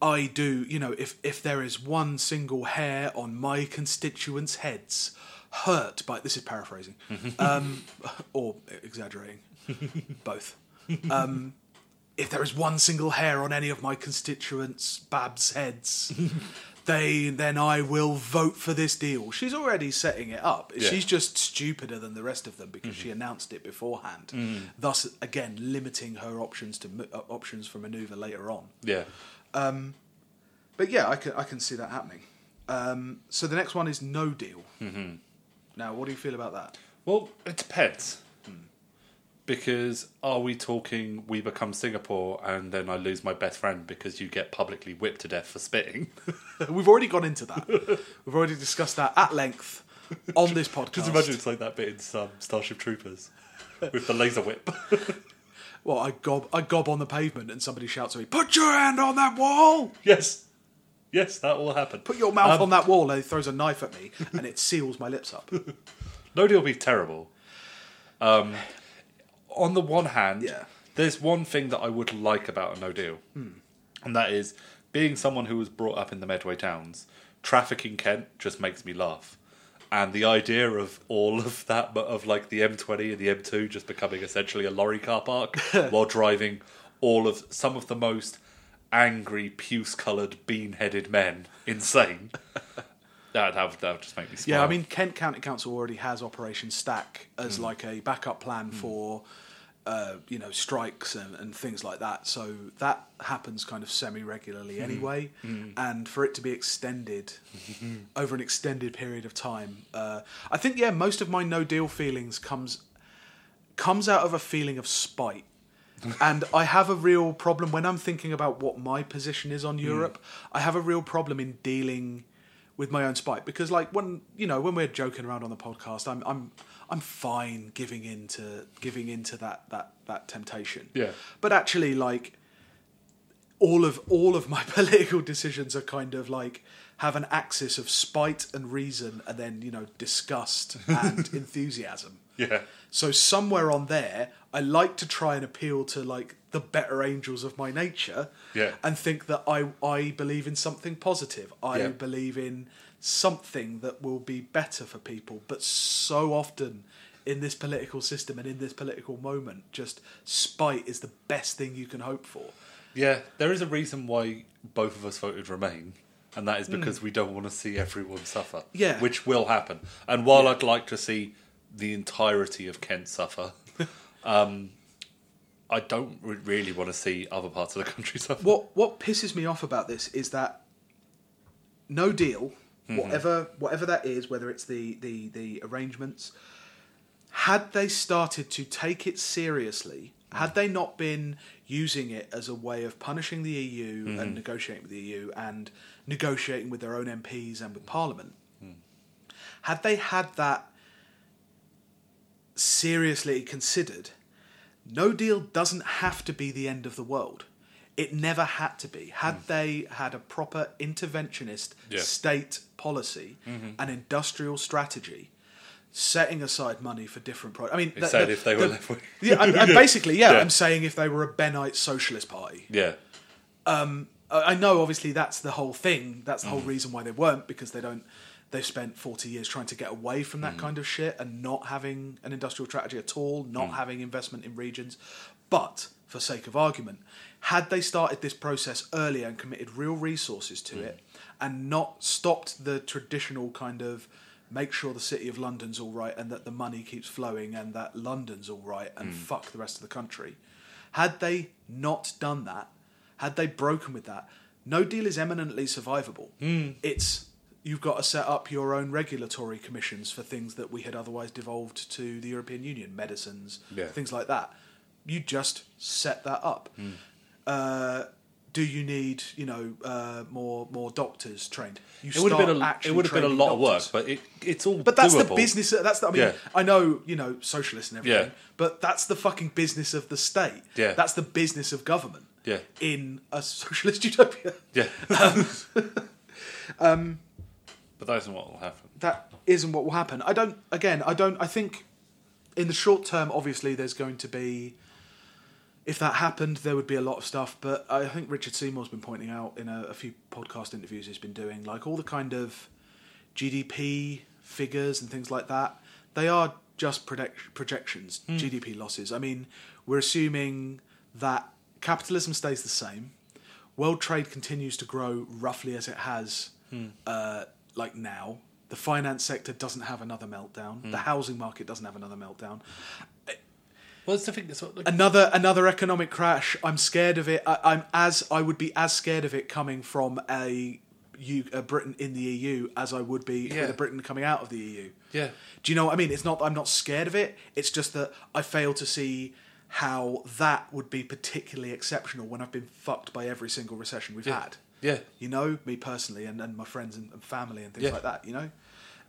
I do, you know, if, if there is one single hair on my constituents' heads, hurt by this is paraphrasing, [LAUGHS] um, or exaggerating, [LAUGHS] both. Um, if there is one single hair on any of my constituents' Babs heads, [LAUGHS] they then I will vote for this deal. She's already setting it up. Yeah. She's just stupider than the rest of them because she announced it beforehand. Thus, again, limiting her options to uh, options for manoeuvre later on. Yeah. But yeah, I can I can see that happening. Um, so the next one is no deal. Mm-hmm. Now, what do you feel about that? Well, it depends. Because are we talking we become Singapore and then I lose my best friend because you get publicly whipped to death for spitting? [LAUGHS] We've already gone into that. We've already discussed that at length on this [LAUGHS] podcast. Just imagine it's like that bit in um, Starship Troopers with the laser whip. [LAUGHS] Well, I gob I gob on the pavement and somebody shouts at me, "Put your hand on that wall! yes. Yes, that will happen. Put your mouth Um, on that wall!" And he throws a knife at me, and it seals my lips up. No deal be terrible. Um, on the one hand, Yeah. there's one thing that I would like about a no deal, hmm. and that is being someone who was brought up in the Medway towns. Traffic in Kent just makes me laugh, and the idea of all of that, but of like the M20 and the M2 just becoming essentially a lorry car park [LAUGHS] while driving all of some of the most angry, puce-coloured, bean-headed men insane. [LAUGHS] That, that, would, that would just make me smile. Yeah, I mean, Kent County Council already has Operation Stack as hmm. like a backup plan hmm. for, uh, you know, strikes and, and things like that. So that happens kind of semi regularly anyway. And for it to be extended [LAUGHS] over an extended period of time, uh, I think yeah, most of my no deal feelings comes comes out of a feeling of spite. [LAUGHS] and I have a real problem when I'm thinking about what my position is on Europe. I have a real problem in dealing with my own spite because, like, when you know, when we're joking around on the podcast, I'm I'm I'm fine giving into giving into that that that temptation. Yeah. But actually, like, all of all of my [LAUGHS] political decisions are kind of like have an axis of spite and reason, and then you know disgust [LAUGHS] and enthusiasm. yeah. So somewhere on there, I like to try and appeal to like the better angels of my nature, Yeah. and think that I I believe in something positive. I Yeah. believe in something that will be better for people. But so often in this political system and in this political moment, just spite is the best thing you can hope for. Yeah, there is a reason why both of us voted Remain, and that is because we don't want to see everyone suffer. Yeah. Which will happen. And while Yeah. I'd like to see the entirety of Kent suffer, [LAUGHS] um, I don't really want to see other parts of the country [LAUGHS] suffer. What what pisses me off about this is that no deal, Mm-hmm. whatever whatever that is, whether it's the, the the arrangements, had they started to take it seriously, mm. had they not been using it as a way of punishing the EU and mm-hmm. negotiating with the EU and negotiating with their own MPs and with Parliament, mm. had they had that seriously considered, no deal doesn't have to be the end of the world. It never had to be. Had they had a proper interventionist Yeah. state policy and industrial strategy, setting aside money for different projects. I mean, said if they were left wing. [LAUGHS] yeah, [LAUGHS] basically, yeah, Yeah. I'm saying if they were a Bennite socialist party. Yeah. I I know, obviously, that's the whole thing. That's the whole Mm. reason why they weren't because they don't. They've spent forty years trying to get away from Mm. that kind of shit and not having an industrial strategy at all, not Mm. having investment in regions. But for sake of argument, had they started this process earlier and committed real resources to Mm. it, and not stopped the traditional kind of make sure the city of London's all right and that the money keeps flowing and that London's all right and Mm. fuck the rest of the country. Had they not done that, had they broken with that, no deal is eminently survivable. Hmm. It's you've got to set up your own regulatory commissions for things that we had otherwise devolved to the European Union, medicines, Yeah. things like that. You just set that up. Hmm. Uh, do you need, you know, uh, more more doctors trained? You It would have been a, it would have been a lot of work, but it, it's all But that's the business. That's the, I mean, Yeah. I know you know socialists and everything, Yeah. but that's the fucking business of the state. Yeah. that's the business of government. Yeah. in a socialist [LAUGHS] utopia. Yeah. [LAUGHS] Um, but that isn't what will happen. That isn't what will happen. I don't. Again, I don't. I think in the short term, obviously, there's going to be. If that happened, there would be a lot of stuff. But I think Richard Seymour's been pointing out in a, a few podcast interviews he's been doing, like all the kind of GDP figures and things like that, they are just project- projections, hmm. GDP losses. I mean, we're assuming that capitalism stays the same, world trade continues to grow roughly as it has, hmm. uh, like now. The finance sector doesn't have another meltdown. The hmm. housing market doesn't have another meltdown. Well, it's the thing. It's what, like, Another another economic crash. I'm scared of it. I, I'm as I would be as scared of it coming from a, U, a Britain in the EU as I would be Yeah. with a Britain coming out of the EU. yeah, Do you know what I mean? It's not that I'm not scared of it. It's just that I fail to see how that would be particularly exceptional when I've been fucked by every single recession we've Yeah. had. yeah. You know, me personally, and, and my friends and, and family and things Yeah. like that. You know, Um,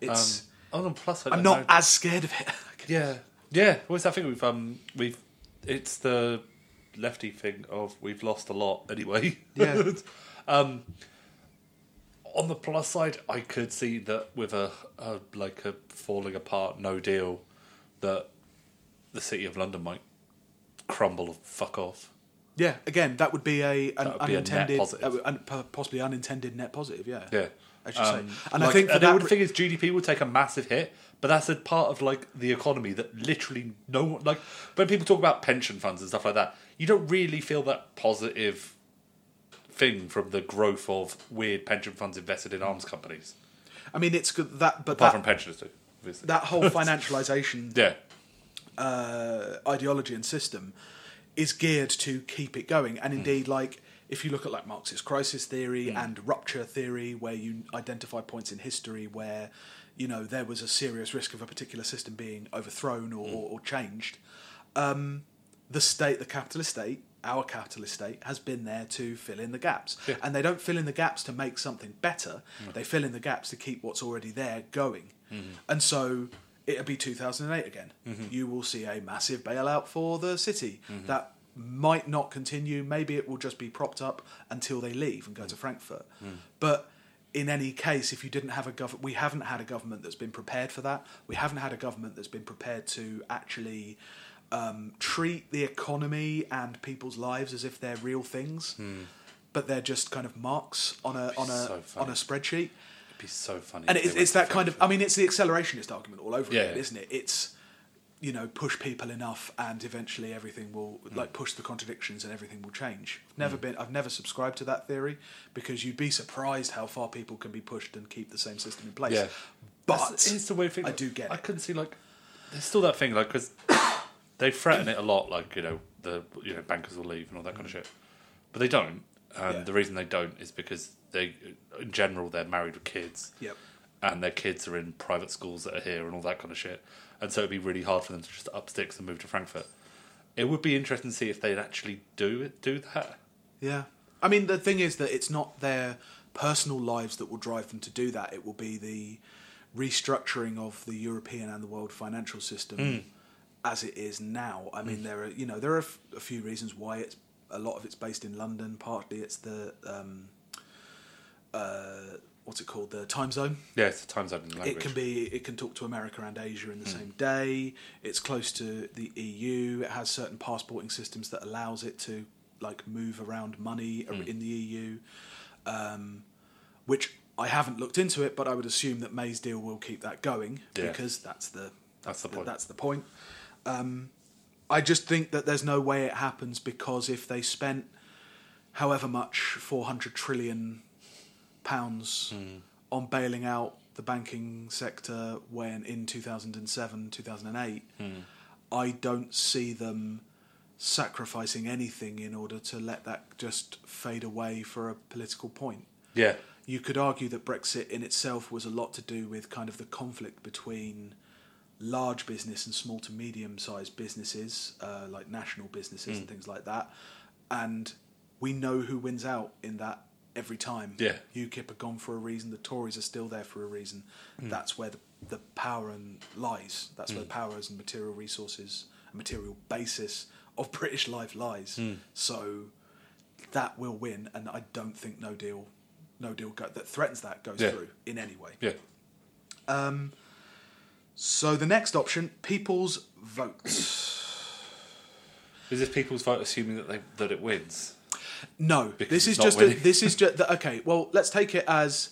it's oh, and plus, I I'm don't not know- as scared of it. [LAUGHS] Yeah, yeah. What's that thing we've um we've it's the lefty thing of we've lost a lot anyway. Yeah. [LAUGHS] um. On the plus side, I could see that with a, a like a falling apart no deal, that the city of London might crumble or fuck off. Yeah, again, that would be a an That would be a net unintended, positive. uh, un- po- possibly unintended net positive. Yeah, Yeah. you say. Um, And I like- think for and that, the thing is GDP will take a massive hit, but that's a part of like the economy that literally no one like when people talk about pension funds and stuff like that, you don't really feel that positive thing from the growth of weird pension funds invested in arms companies. I mean, it's good that, but Apart that from pensioners too, obviously. that whole [LAUGHS] financialization yeah. uh, ideology and system is geared to keep it going. Hmm. And indeed, like if you look at like Marxist crisis theory and rupture theory, where you identify points in history where you know there was a serious risk of a particular system being overthrown or, Hmm. or, or changed, um, the state, the capitalist state. Our capitalist state has been there to fill in the gaps, Yeah. and they don't fill in the gaps to make something better. They fill in the gaps to keep what's already there going, mm-hmm. and so it'll be 2008 again. Mm-hmm. You will see a massive bailout for the city mm-hmm. that might not continue. Maybe it will just be propped up until they leave and go mm. to Frankfurt. Mm. But in any case, if you didn't have a government, we haven't had a government that's been prepared for that. We haven't had a government that's been prepared to actually um, treat the economy and people's lives as if they're real things, but they're just kind of marks on a on a So on a spreadsheet It'd be so funny. and if it's, it's that kind of i mean it's the accelerationist argument all over Yeah. again isn't it it's you know push people enough and eventually everything will Mm. like push the contradictions and everything will change never been i've never subscribed to that theory because you'd be surprised how far people can be pushed and keep the same system in place Yeah. but That's- it's the weird thing. I do get I couldn't see like there's still that thing like because [COUGHS] they threaten it a lot, like you know the you know bankers will leave and all that kind of shit, but they don't. And Yeah. the reason they don't is because they, in general, they're married with kids, Yep. and their kids are in private schools that are here and all that kind of shit, and so it'd be really hard for them to just up sticks and move to Frankfurt. It would be interesting to see if they'd actually do it, do that. Yeah. I mean, the thing is that it's not their personal lives that will drive them to do that. It will be the restructuring of the European and the world financial system as it is now. I mean, there are you know there are f- a few reasons why it's a lot of it's based in London. Partly it's the um, uh, what's it called the time zone. Yeah, it's a time zone language. It can be. It can talk to America and Asia in the same day. It's close to the EU. It has certain passporting systems that allows it to like move around money ar- in the EU, um, which I haven't looked into it, but I would assume that May's deal will keep that going Yeah. because that's the That's the point. That's the point. Um, I just think that there's no way it happens because if they spent however much, four hundred trillion pounds Hmm. on bailing out the banking sector when in 2007 2008 Hmm. i don't see them sacrificing anything in order to let that just fade away for a political point Yeah, you could argue that brexit in itself was a lot to do with kind of the conflict between large business and small to medium sized businesses uh, like national businesses and things like that and we know who wins out in that every time Yeah. UKIP are gone for a reason. The Tories are still there for a reason. Mm. That's where the, the power and lies. That's where mm. the powers and material resources and material basis of [LAUGHS] British life lies. Mm. So that will win, and I don't think no deal, no deal go, that threatens that goes Yeah. through in any way. yeah. Um. So the next option, people's vote. Is this people's vote assuming that they that it wins? No, this is just a, this is just okay. Well, let's take it as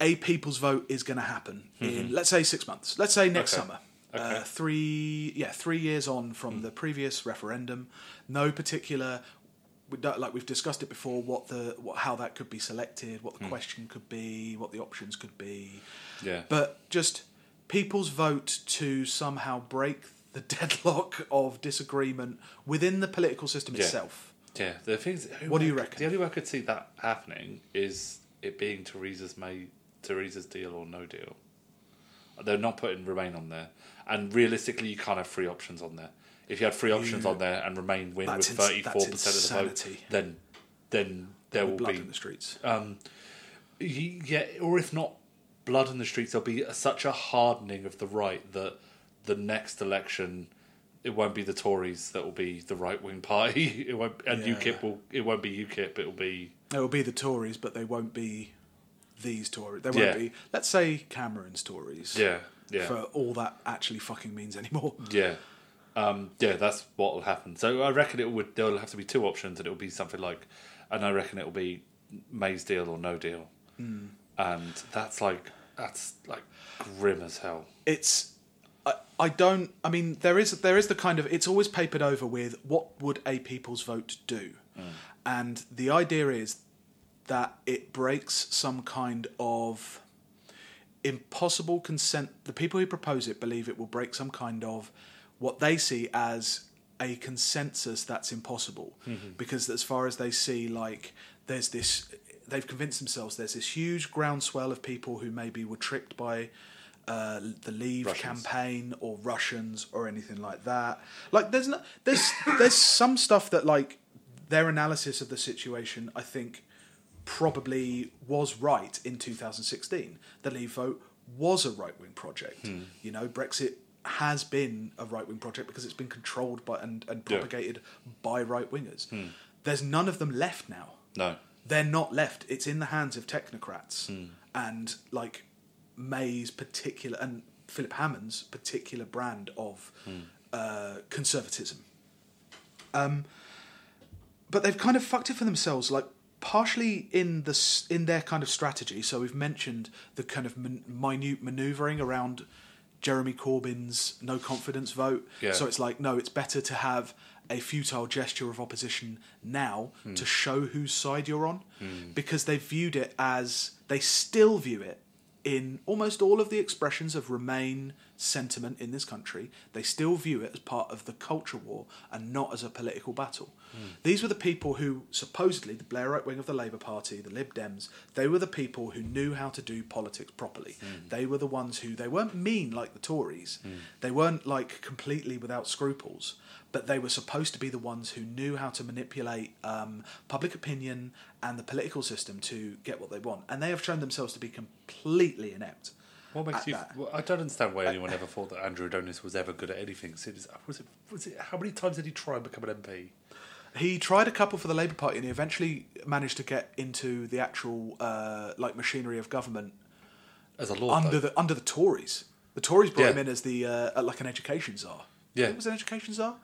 a people's vote is going to happen in, let's say, six months. Let's say next Okay. summer. Okay. Uh, three, yeah, three years on from the previous referendum. No particular, we like we've discussed it before. What the, what, how that could be selected, what the question could be, what the options could be. Yeah. But just people's vote to somehow break the [LAUGHS] deadlock of disagreement within the political system Yeah. itself. Yeah, the things. What do you reckon? The only way I could see that happening is it being Theresa's May, Theresa's deal or no deal. They're not putting Remain on there, and realistically, you can't have three options on there. If you had three options You- on there and Remain win with thirty four percent of the vote, then then there will be blood be in the streets. um, yeah, or if not blood in the streets, there'll be such a hardening of the right that the next election it won't be the Tories that will be the right wing party. [LAUGHS] It won't, and Yeah. UKIP will. It won't be UKIP. It will be It will be the Tories, but they won't be these Tories. They won't Yeah. be, let's say, Cameron's Tories. yeah, yeah, For all that actually fucking means anymore. [LAUGHS] yeah. Um, yeah, that's what will happen. So I reckon it would. There'll have to be two options, and it will be something like, and I reckon it will be May's deal or no deal, Hmm. and that's like that's like grim as hell. It's. I, I don't. I mean, there is there is the kind of. It's always papered over with what would a people's vote do, mm. and the idea is that it breaks some kind of impossible consent. The people who propose it believe it will break some kind of what they see as a consensus that's impossible. Mm-hmm. Because as far as they see, like there's this, they've convinced themselves there's this huge groundswell of people who maybe were tricked by. Uh, the Leave Russians. campaign or Russians or anything like that. Like there's no, there's there's some stuff that like their analysis of the situation I think probably was right in 2016. The Leave vote was a right wing project. Hmm. You know, Brexit has been a right wing project because it's been controlled by and, and Yeah. Hmm. propagated by right wingers. There's none of them left now. No, They're not left. It's in the hands of technocrats Hmm. and like May's particular and Philip Hammond's particular brand of Hmm. uh, conservatism. Um, but they've kind of fucked it for themselves, like partially in the in their kind of strategy. So we've mentioned the kind of min- minute manoeuvring around Jeremy Corbyn's no confidence vote. Yeah. So it's like no, it's better to have a futile gesture of opposition now to show whose side you're on, because they viewed it as they still view it in almost all of the expressions of Remain sentiment in this country, they still view it as part of the culture war and not as a political battle. Hmm. These were the people who, supposedly, the Blairite wing of the Labour Party, the Lib Dems, they were the people who knew how to do politics properly. Hmm. They were the ones who, they weren't mean like the Tories, hmm. they weren't like completely without scruples. But they were supposed to be the ones who knew how to manipulate um, public opinion and the political system to get what they want. And they have shown themselves to be completely inept. What makes you? well, I don't understand why anyone ever thought that Andrew Adonis was ever good at anything. So was it? Was it? How many times did he try and become an MP? He tried a couple for the Labour Party, and he eventually managed to get into the actual uh, like machinery of government As a lord, under though. the under the Tories. The Tories brought Yeah. him in as the uh, like an education czar. Yeah. it was an education czar.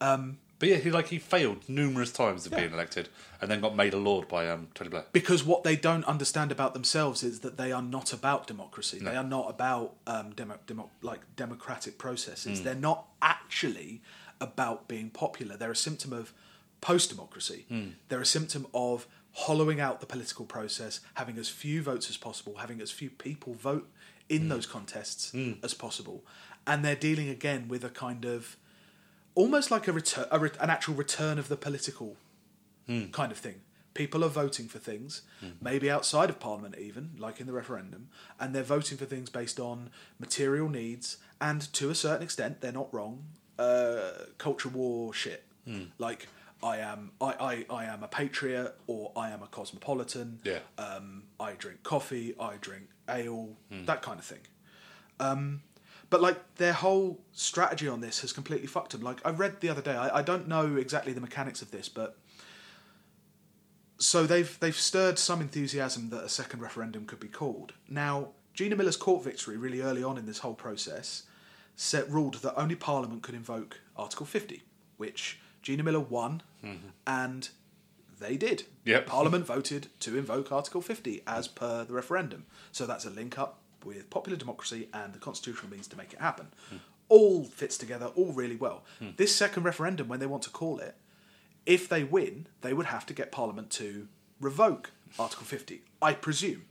Um, but yeah, he like he failed numerous times of Yeah. being elected, and then got made a lord by um, Tony Blair. Because what they don't understand about themselves is that they are not about democracy. They are not about um, demo, demo, like democratic processes. Hmm. They're not actually about being popular. They're a symptom of post-democracy. Hmm. They're a symptom of hollowing out the political process, having as few votes as possible, having as few people vote in hmm. those contests as possible, and they're dealing again with a kind of almost like a return, a re- an actual return of the political kind of thing. People are voting for things, maybe outside of Parliament, even like in the referendum, and they're voting for things based on material needs and, to a certain extent, they're not wrong. Uh, culture war shit, like I am, I, I, I am a patriot or I am a cosmopolitan. Yeah. Um, I drink coffee, I drink ale, that kind of thing. Um, but like their whole strategy on this has completely fucked them. Like I read the other day, I, I don't know exactly the mechanics of this, but so they've they've stirred some enthusiasm that a second referendum could be called. Now, Gina Miller's court victory really early on in this whole process set ruled that only Parliament could invoke Article 50, which Gina Miller won, mm-hmm. and they did. Yep. Parliament voted to invoke Article 50 as per the referendum. So that's a link up with popular democracy and the constitutional means to make it happen. All fits together, all really well. This second referendum, when they want to call it, if they win, they would have to get Parliament to revoke Article 50, I presume.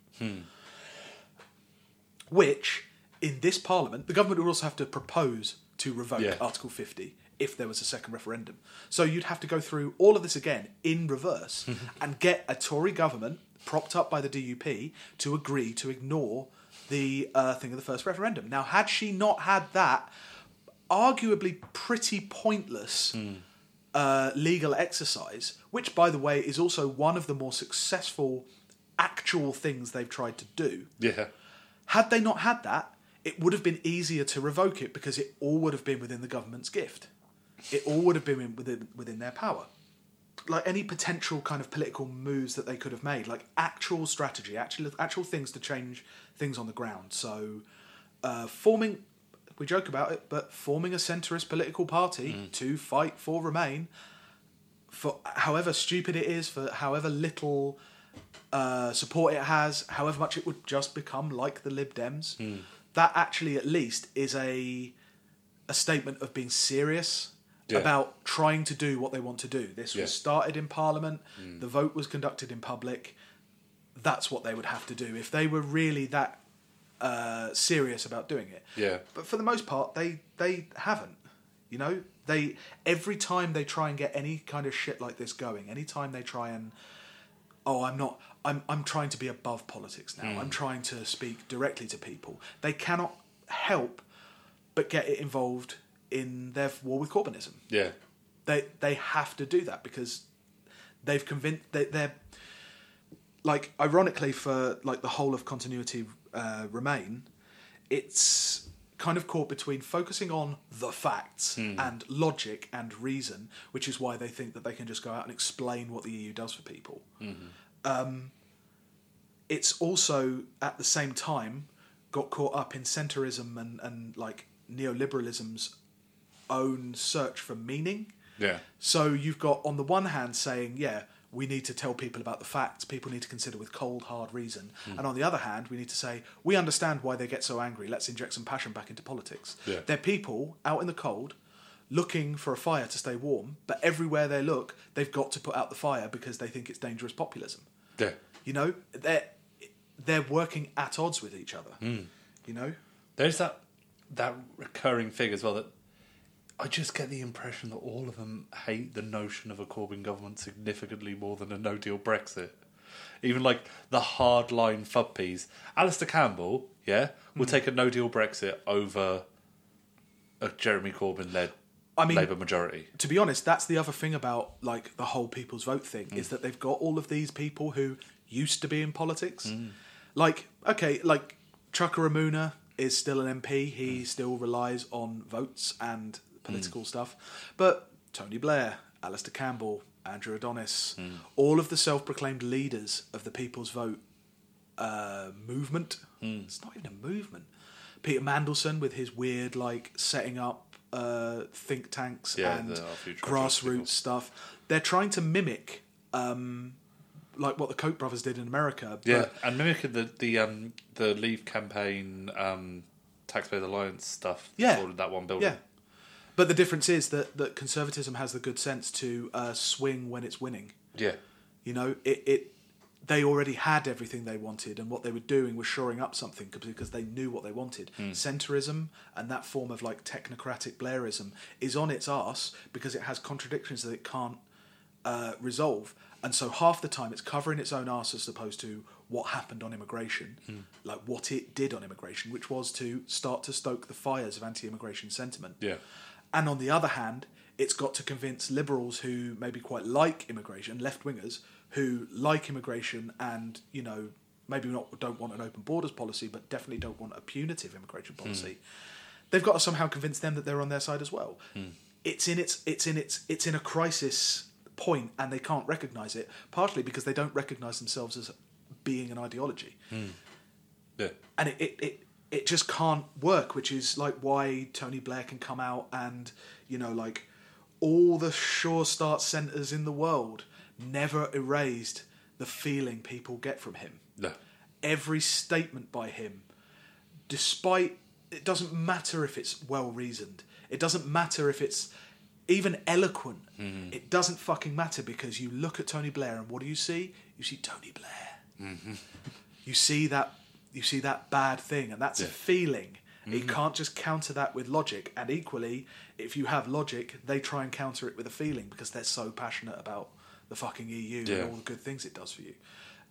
Which, in this Parliament, the government would also have to propose to revoke Yeah. Article 50 if there was a second referendum. So you'd have to go through all of this again in reverse [LAUGHS] and get a Tory government propped up by the DUP to agree to ignore the uh, thing of the first referendum. Now, had she not had that, arguably pretty pointless uh, legal exercise, which, by the way, is also one of the more successful actual things they've tried to do. Yeah. Had they not had that, it would have been easier to revoke it because it all would have been within the government's gift. It all would have been within within their power. Like any potential kind of political moves that they could have made, like actual strategy, actual actual things to change things on the ground. So, uh, forming, we joke about it, but forming a centrist political party to fight for Remain, for however stupid it is, for however little uh, support it has, however much it would just become like the Lib Dems, that actually at least is a a statement of being serious Yeah. about trying to do what they want to do. This Yeah. was started in Parliament, the vote was conducted in public. That's what they would have to do if they were really that uh, serious about doing it. Yeah. But for the most part, they they haven't. You know, they every time they try and get any kind of shit like this going, anytime they try and oh, I'm not, I'm I'm trying to be above politics now. I'm trying to speak directly to people. They cannot help but get it involved in their war with Corbynism. Yeah. They they have to do that because they've convinced they, they're like ironically for like the whole of continuity uh, remain, it's kind of caught between focusing on the facts and logic and reason, which is why they think that they can just go out and explain what the EU does for people. Um, it's also at the same time got caught up in centrism and, and like neoliberalism's own search for meaning. Yeah. So you've got on the one hand saying, yeah, we need to tell people about the facts, people need to consider with cold, hard reason. And on the other hand, we need to say, we understand why they get so angry, let's inject some passion back into politics. Yeah. They're people out in the cold looking for a fire to stay warm, but everywhere they look, they've got to put out the fire because they think it's dangerous populism. Yeah. You know, they're they're working at odds with each other. Hmm. You know, There's that that recurring thing as well that I just get the impression that all of them hate the notion of a Corbyn government significantly more than a no deal Brexit. Even like the hardline fubpies. Alastair Campbell, yeah, will Hmm. take a no deal Brexit over a Jeremy Corbyn led I mean- Labour majority. to be honest, that's the other thing about like the whole people's vote thing Mm. is that they've got all of these people who used to be in politics. Mm. Like, okay, like Chuka Umunna is still an MP. Mm. He still relies on votes and political stuff. But Tony Blair, Alastair Campbell, Andrew Adonis, Mm. all of the self-proclaimed leaders of the People's Vote uh, movement. Mm. It's not even a movement. Peter Mandelson with his weird like setting up uh, think tanks Yeah, and the Our Future Trust people. grassroots stuff. They're trying to mimic um, like what the Koch brothers did in America. Yeah, and mimicking the the um the Leave campaign um Taxpayers Alliance stuff. Yeah. that one building. Yeah. But the difference is that, that conservatism has the good sense to uh, swing when it's winning. Yeah. You know, it, it they already had everything they wanted, and what they were doing was shoring up something because they knew what they wanted. Centrism and that form of like technocratic Blairism is on its arse because it has contradictions that it can't uh, resolve. And so half the time it's covering its own arse as opposed to what happened on immigration, like what it did on immigration, which was to start to stoke the fires of anti-immigration sentiment. Yeah. And on the other hand, it's got to convince liberals who maybe quite like immigration, left wingers who like immigration and, you know, maybe not don't want an open borders policy, but definitely don't want a punitive immigration hmm. policy. They've got to somehow convince them that they're on their side as well. Hmm. It's in its it's in its it's in a crisis point and they can't recognise it, partially because they don't recognise themselves as being an ideology hmm. Yeah. and it, it, it, it just can't work which is like why tony blair can come out and you know like all the sure start centres in the world never erased the feeling people get from him. No. Every statement by him, despite it doesn't matter if it's well reasoned, it doesn't matter if it's even eloquent, mm-hmm. it doesn't fucking matter because you look at Tony Blair and what do you see? You see Tony Blair. Mm-hmm. You see that you see that bad thing, and that's a Yeah. feeling. You mm-hmm. can't just counter that with logic. And equally, if you have logic, they try and counter it with a feeling because they're so passionate about the fucking EU Yeah. and all the good things it does for you.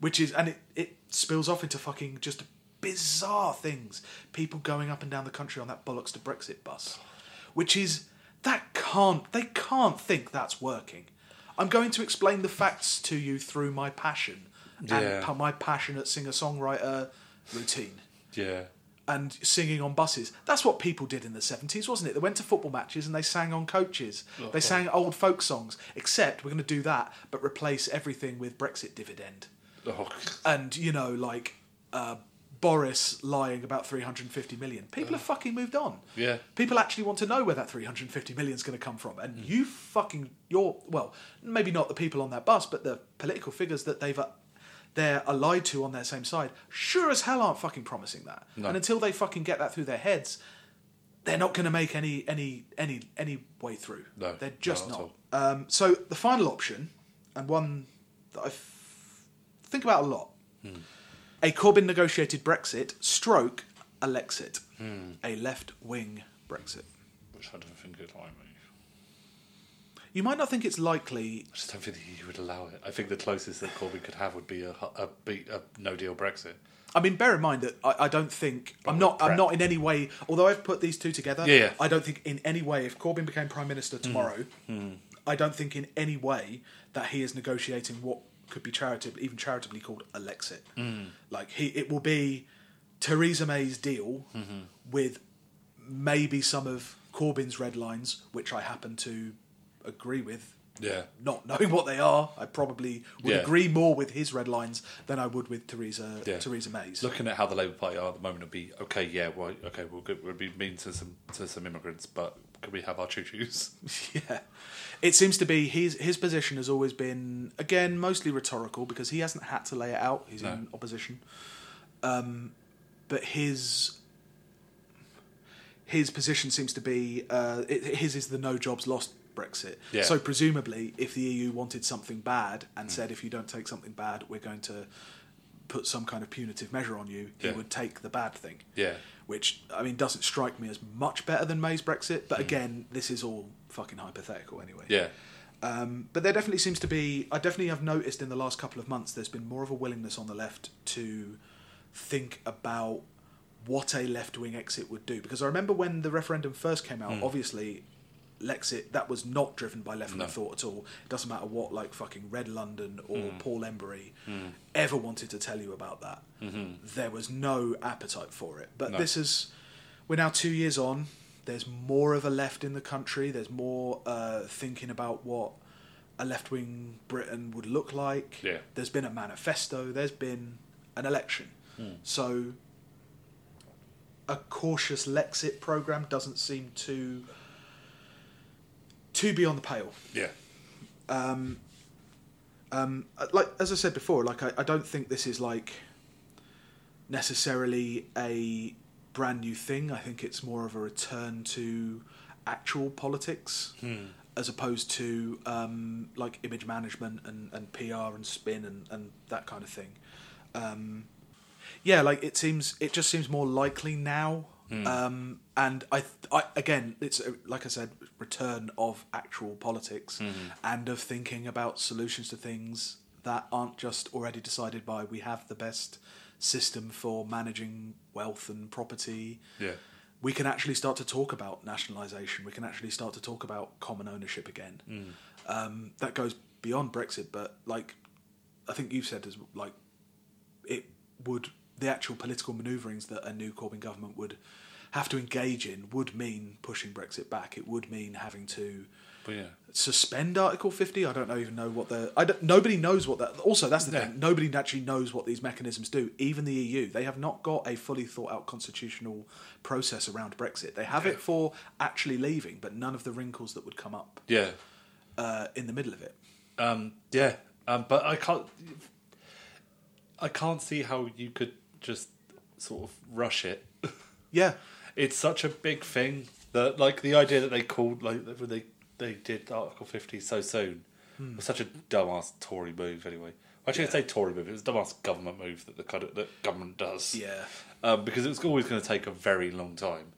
Which is, and it, it spills off into fucking just bizarre things. People going up and down the country on that bollocks to Brexit bus, which is that can't they can't think that's working. I'm going to explain the facts to you through my passion Yeah. and my passionate singer songwriter routine Yeah. and singing on buses. That's what people did in the 70s, wasn't it? They went to football matches and they sang on coaches. They sang old folk songs, except we're going to do that, but replace everything with Brexit dividend. Oh, And, you know, like uh, Boris lying about 350 million. People have fucking moved on. Yeah. People actually want to know where that 350 million is going to come from. And you fucking, you're, well, maybe not the people on that bus, but the political figures that they've. Uh, They're allied to on their same side, sure as hell aren't fucking promising that. No. And until they fucking get that through their heads, they're not going to make any any any any way through. No, they're just not not. Um, so the final option, and one that I f- think about a lot, Hmm. a Corbyn negotiated Brexit, stroke a Lexit, Hmm. a left wing Brexit. which I don't think it like me. You might not think it's likely. I just don't think he would allow it. I think the closest that Corbyn could have would be a, a, beat, a no deal Brexit. I mean, bear in mind that I, I don't think I'm with not. I'm not in any way. Although I've put these two together, Yeah, yeah. I don't think in any way if Corbyn became prime minister hmm. tomorrow, hmm. I don't think in any way that he is negotiating what could be charitably, even charitably called a Lexit. Hmm. Like he, it will be Theresa May's deal mm-hmm. with maybe some of Corbyn's red lines, which I happen to agree with. Yeah. Not knowing what they are, I probably would Yeah. agree more with his red lines than I would with Theresa Yeah. Theresa May's. Looking at how the Labour Party are at the moment, it'd be okay. Yeah, well, okay, we'll, we'll be mean to some to some immigrants, but can we have our choo choos? [LAUGHS] Yeah. It seems to be his his position has always been again mostly rhetorical because he hasn't had to lay it out. He's No. in opposition, um, but his his position seems to be uh, it, his is the no jobs lost Brexit. Yeah. So presumably, if the EU wanted something bad and said if you don't take something bad, we're going to put some kind of punitive measure on you, he Yeah. would take the bad thing Yeah, which I mean doesn't strike me as much better than May's Brexit. But again, this is all fucking hypothetical anyway. yeah, Um, but there definitely seems to be. I definitely have noticed in the last couple of months there's been more of a willingness on the left to think about what a left wing exit would do. Because I remember when the referendum first came out, obviously. Lexit that was not driven by left wing No. thought at all. It doesn't matter what like fucking Red London or hmm. Paul Embery hmm. ever wanted to tell you about that. Mm-hmm. There was no appetite for it. But No. this is we're now two years on. There's more of a left in the country. There's more uh, thinking about what a left wing Britain would look like. Yeah. There's been a manifesto. There's been an election. Hmm. So a cautious Lexit program doesn't seem to to be on the pale. yeah, Um, um, like as I said before, like I, I don't think this is like necessarily a brand new thing. I think it's more of a return to actual politics as opposed to um, like image management and, and PR and spin and, and that kind of thing. Um, yeah, like it seems, it just seems more likely now. Um, and I, I, again, it's a, like I said, return of actual politics and of thinking about solutions to things that aren't just already decided by we have the best system for managing wealth and property. yeah, We can actually start to talk about nationalisation. We can actually start to talk about common ownership again. Um, that goes beyond Brexit, but like I think you've said, as like it would the actual political manoeuvrings that a new Corbyn government would have to engage in would mean pushing Brexit back. It would mean having to yeah, suspend Article 50. I don't even know what the I don't, nobody knows what that. Also, that's the Yeah. thing. Nobody actually knows what these mechanisms do. Even the EU, they have not got a fully thought out constitutional process around Brexit. They have it for actually leaving, but none of the wrinkles that would come up yeah, uh, in the middle of it. um, yeah. Um, but I can't. I can't see how you could just sort of rush it. [LAUGHS] Yeah, It's such a big thing that, like, the idea that they called like when they they did Article Fifty so soon was such a dumbass Tory move. Anyway, actually, I'd say Tory move. It was a dumbass government move that the that government does. yeah. um, because it was always going to take a very long time.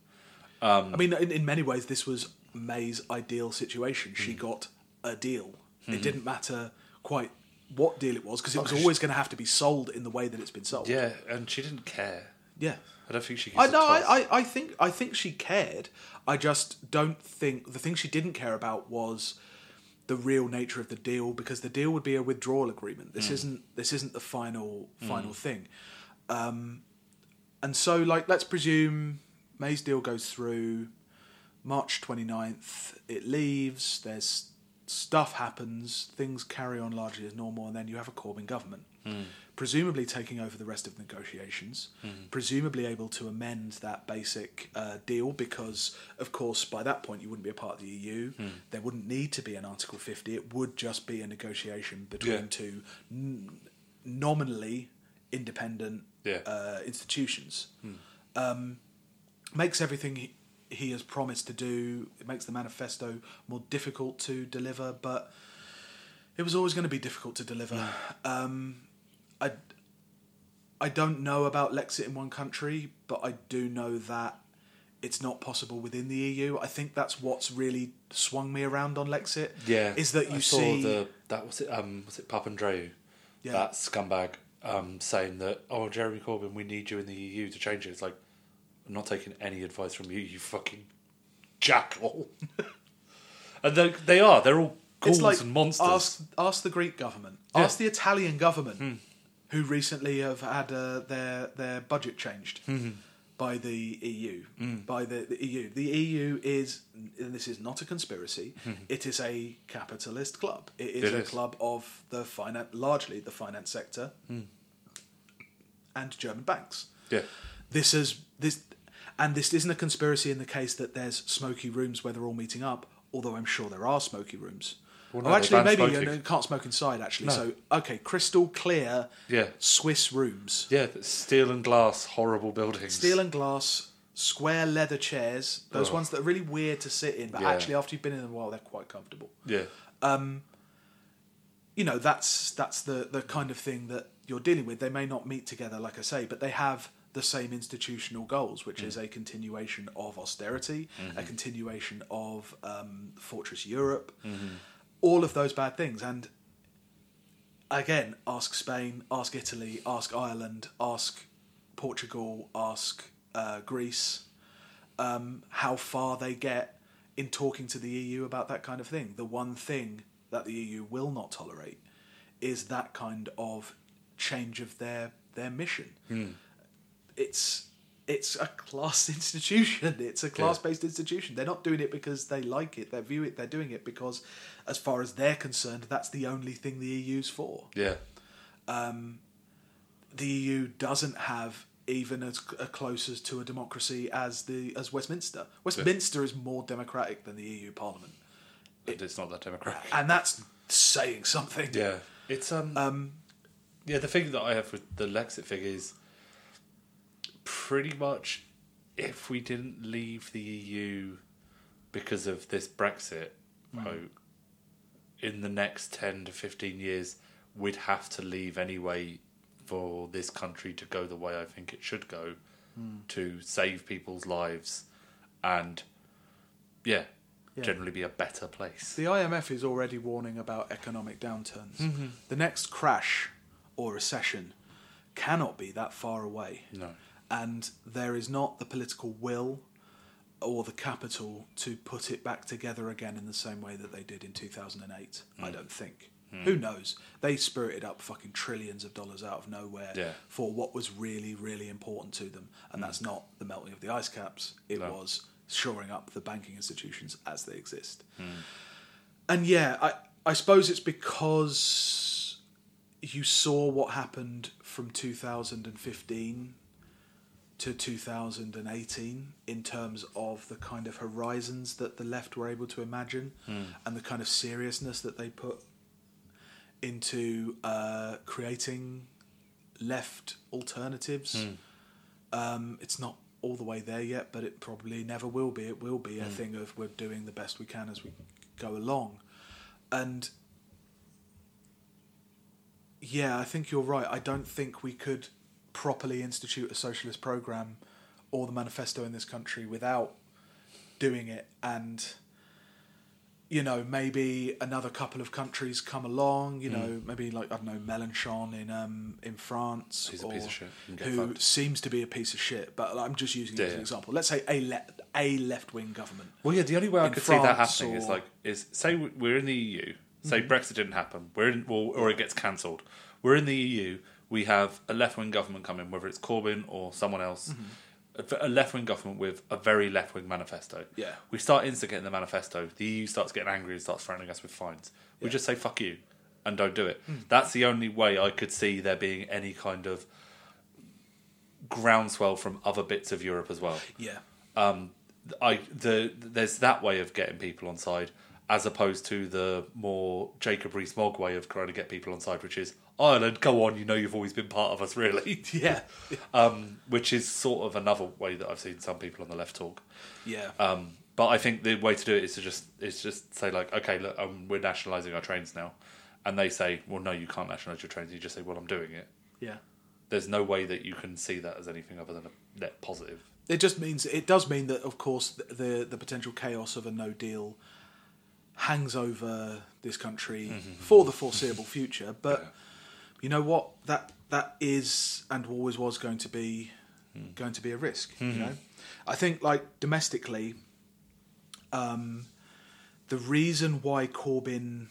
I mean, in, in many ways, this was May's ideal situation. She Hmm. got a deal. It didn't matter quite what deal it was because it was Oh, always going to have to be sold in the way that it's been sold. Yeah, and she didn't care. yeah. I don't think she. I know. I, I, I think I think she cared. I just don't think the thing she didn't care about was the real nature of the deal because the deal would be a withdrawal agreement. This isn't this isn't the final final thing. Um, and so like let's presume May's deal goes through March 29th it leaves there's stuff happens things carry on largely as normal and then you have a Corbyn government presumably taking over the rest of the negotiations presumably able to amend that basic uh, deal because of course by that point you wouldn't be a part of the EU there wouldn't need to be an article 50 it would just be a negotiation between Yeah. two n- nominally independent Yeah. uh, institutions um, makes everything he, has promised to do. It makes the manifesto more difficult to deliver, but it was always going to be difficult to deliver. Um, I I don't know about Lexit in one country, but I do know that it's not possible within the EU. I think that's what's really swung me around on Lexit. Yeah, is that you I saw see the that was it. Um, was it Papandreou? Yeah. That scumbag um, saying that oh Jeremy Corbyn, we need you in the EU to change it. It's like I'm not taking any advice from you, you fucking jackal. [LAUGHS] and they they are. They're all ghouls like and monsters. Ask, ask the Greek government. Yeah. Hmm. Ask the Italian government, who recently have had uh, their their budget changed Hmm. by the EU. By the, the EU, the EU is and this is not a conspiracy. it is a capitalist club. It is Hmm. It a is. club of the finance, largely the finance sector, and German banks yeah, this is this and this isn't a conspiracy in the case that there's smoky rooms where they're all meeting up although i'm sure there are smoky rooms Well, oh, no, they actually maybe you, know, can't smoke inside actually No. so okay crystal clear Yeah. swiss rooms yeah. Steel and glass, horrible buildings. steel and glass square leather chairs those Oh. ones that are really weird to sit in but Yeah. actually after you've been in them a while they're quite comfortable Yeah, Um, you know that's that's the the kind of thing that you're dealing with. They may not meet together, like I say, but they have the same institutional goals, which is a continuation of austerity, a continuation of um, fortress Europe, all of those bad things. And again, ask Spain, ask Italy, ask Ireland, ask Portugal, ask uh, Greece, um, how far they get in talking to the EU about that kind of thing. The one thing that the EU will not tolerate is that kind of change of their their mission. It's it's a class [LAUGHS] institution. It's a class based institution. They're not doing it because they like it. They view it. They're doing it because, as far as they're concerned, that's the only thing the EU's for yeah, Um, the EU doesn't have even as uh, close as to a democracy as the as Westminster. Westminster is more democratic than the EU Parliament, and it's not that democratic. and that's saying something. Yeah, it's um, yeah. The thing that I have with the Lexit thing is pretty much if we didn't leave the EU because of this Brexit vote in the next ten to fifteen years, we'd have to leave anyway for this country to go the way I think it should go to save people's lives and yeah, Yeah. generally be a better place. The IMF is already warning about economic downturns. Mm-hmm. The next crash or recession cannot be that far away. No. And there is not the political will or the capital to put it back together again in the same way that they did in 2008. Mm. I hmm. don't think. Hmm. Who knows? They spirited up fucking trillions of dollars out of nowhere Yeah. for what was really, really important to them. And hmm. that's not the melting of the ice caps, it No. was shoring up the banking institutions as they exist. And yeah, I, I suppose it's because you saw what happened from 2015 to 2018 in terms of the kind of horizons that the left were able to imagine and the kind of seriousness that they put into uh, creating left alternatives. Um, it's not all the way there yet, but it probably never will be. It will be a thing of we're doing the best we can as we go along. And yeah, I think you're right. I don't think we could properly institute a socialist program or the manifesto in this country without doing it and you know maybe another couple of countries come along you know maybe like i don't know Mélenchon in um in france He's or piece of shit. He can get who fucked. seems to be a piece of shit but i'm just using it Yeah, as an example let's say a le- a left-wing government Well, yeah, the only way I could see that France happening is like is say we- we're in the EU, say Mm-hmm. Brexit didn't happen, we're in, or, or it gets cancelled. We're in the EU. We have a left wing government coming, whether it's Corbyn or someone else. Mm-hmm. A left wing government with a very left wing manifesto. Yeah. We start instigating the manifesto. The EU starts getting angry and starts threatening us with fines. We Yeah. Just say fuck you and don't do it. That's the only way I could see there being any kind of groundswell from other bits of Europe as well yeah um, I the there's that way of getting people on side as opposed to the more Jacob Rees-Mogg way of trying to get people on side, which is Ireland, go on, you know you've always been part of us, really. [LAUGHS] yeah [LAUGHS] um, which is sort of another way that I've seen some people on the left talk. yeah Um, but I think the way to do it is to just is just say like, okay, look, um, we're nationalising our trains now, and they say, well, no, you can't nationalise your trains. You just say, well, I'm doing it. yeah There's no way that you can see that as anything other than a net positive. It just means it does mean that, of course, the the, the potential chaos of a no deal hangs over this country for the foreseeable future. But you know what? That that is and always was going to be going to be a risk. You mm-hmm. know, I think like domestically, um, the reason why Corbyn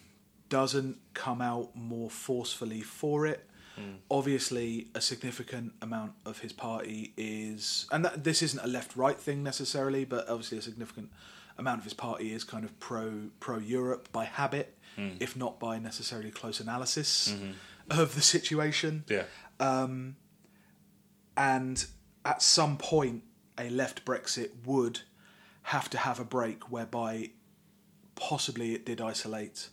doesn't come out more forcefully for it. Mm. Obviously, a significant amount of his party is, and that, this isn't a left-right thing necessarily, but obviously a significant amount of his party is kind of pro pro Europe by habit, mm. if not by necessarily close analysis mm-hmm. Of the situation. Yeah. Um, and at some point, a left Brexit would have to have a break whereby possibly it did isolate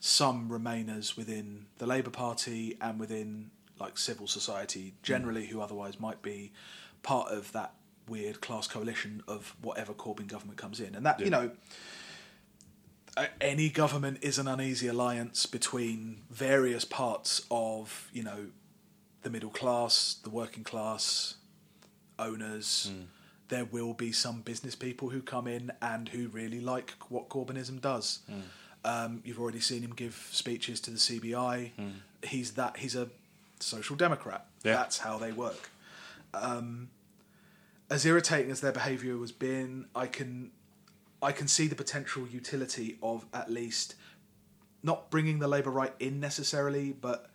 some Remainers within the Labour Party and within like civil society generally, who otherwise might be part of that weird class coalition of whatever Corbyn government comes in, and that you know. Any government is an uneasy alliance between various parts of, you know, the middle class, the working class, owners. There will be some business people who come in and who really like what Corbynism does. Um, you've already seen him give speeches to the CBI. He's that. He's a social democrat. Yeah. That's how they work. Um, as irritating as their behaviour has been, I can, I can see the potential utility of at least not bringing the Labour right in necessarily, but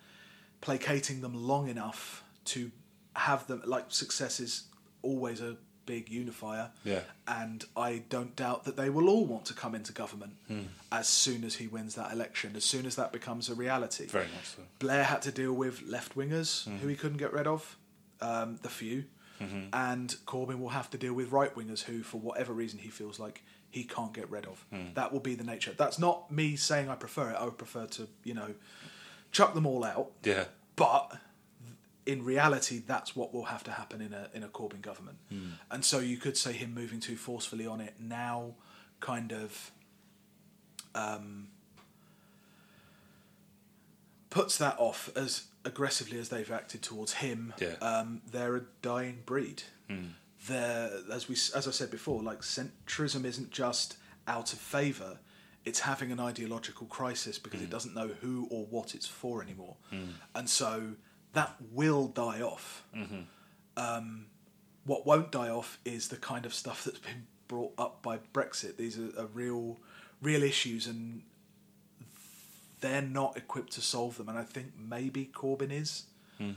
placating them long enough to have them like success is always a big unifier. Yeah. And I don't doubt that they will all want to come into government hmm. as soon as he wins that election, as soon as that becomes a reality. Very much so. Blair had to deal with left wingers hmm. who he couldn't get rid of, um, the few, mm-hmm. and Corbyn will have to deal with right wingers who, for whatever reason, he feels like he can't get rid of. That will be the nature. That's not me saying I prefer it. I would prefer to, you know, chuck them all out. Yeah. But in reality, that's what will have to happen in a in a Corbyn government. And so you could say him moving too forcefully on it now, kind of. Um, puts that off as aggressively as they've acted towards him. Yeah. Um, they're a dying breed. They're as we as I said before, like centrism isn't just out of favour; it's having an ideological crisis because it mm. doesn't know who or what it's for anymore, mm. and so that will die off. Mm-hmm. Um, what won't die off is the kind of stuff that's been brought up by Brexit. These are, are real, real issues, and they're not equipped to solve them. And I think maybe Corbyn is, hmm.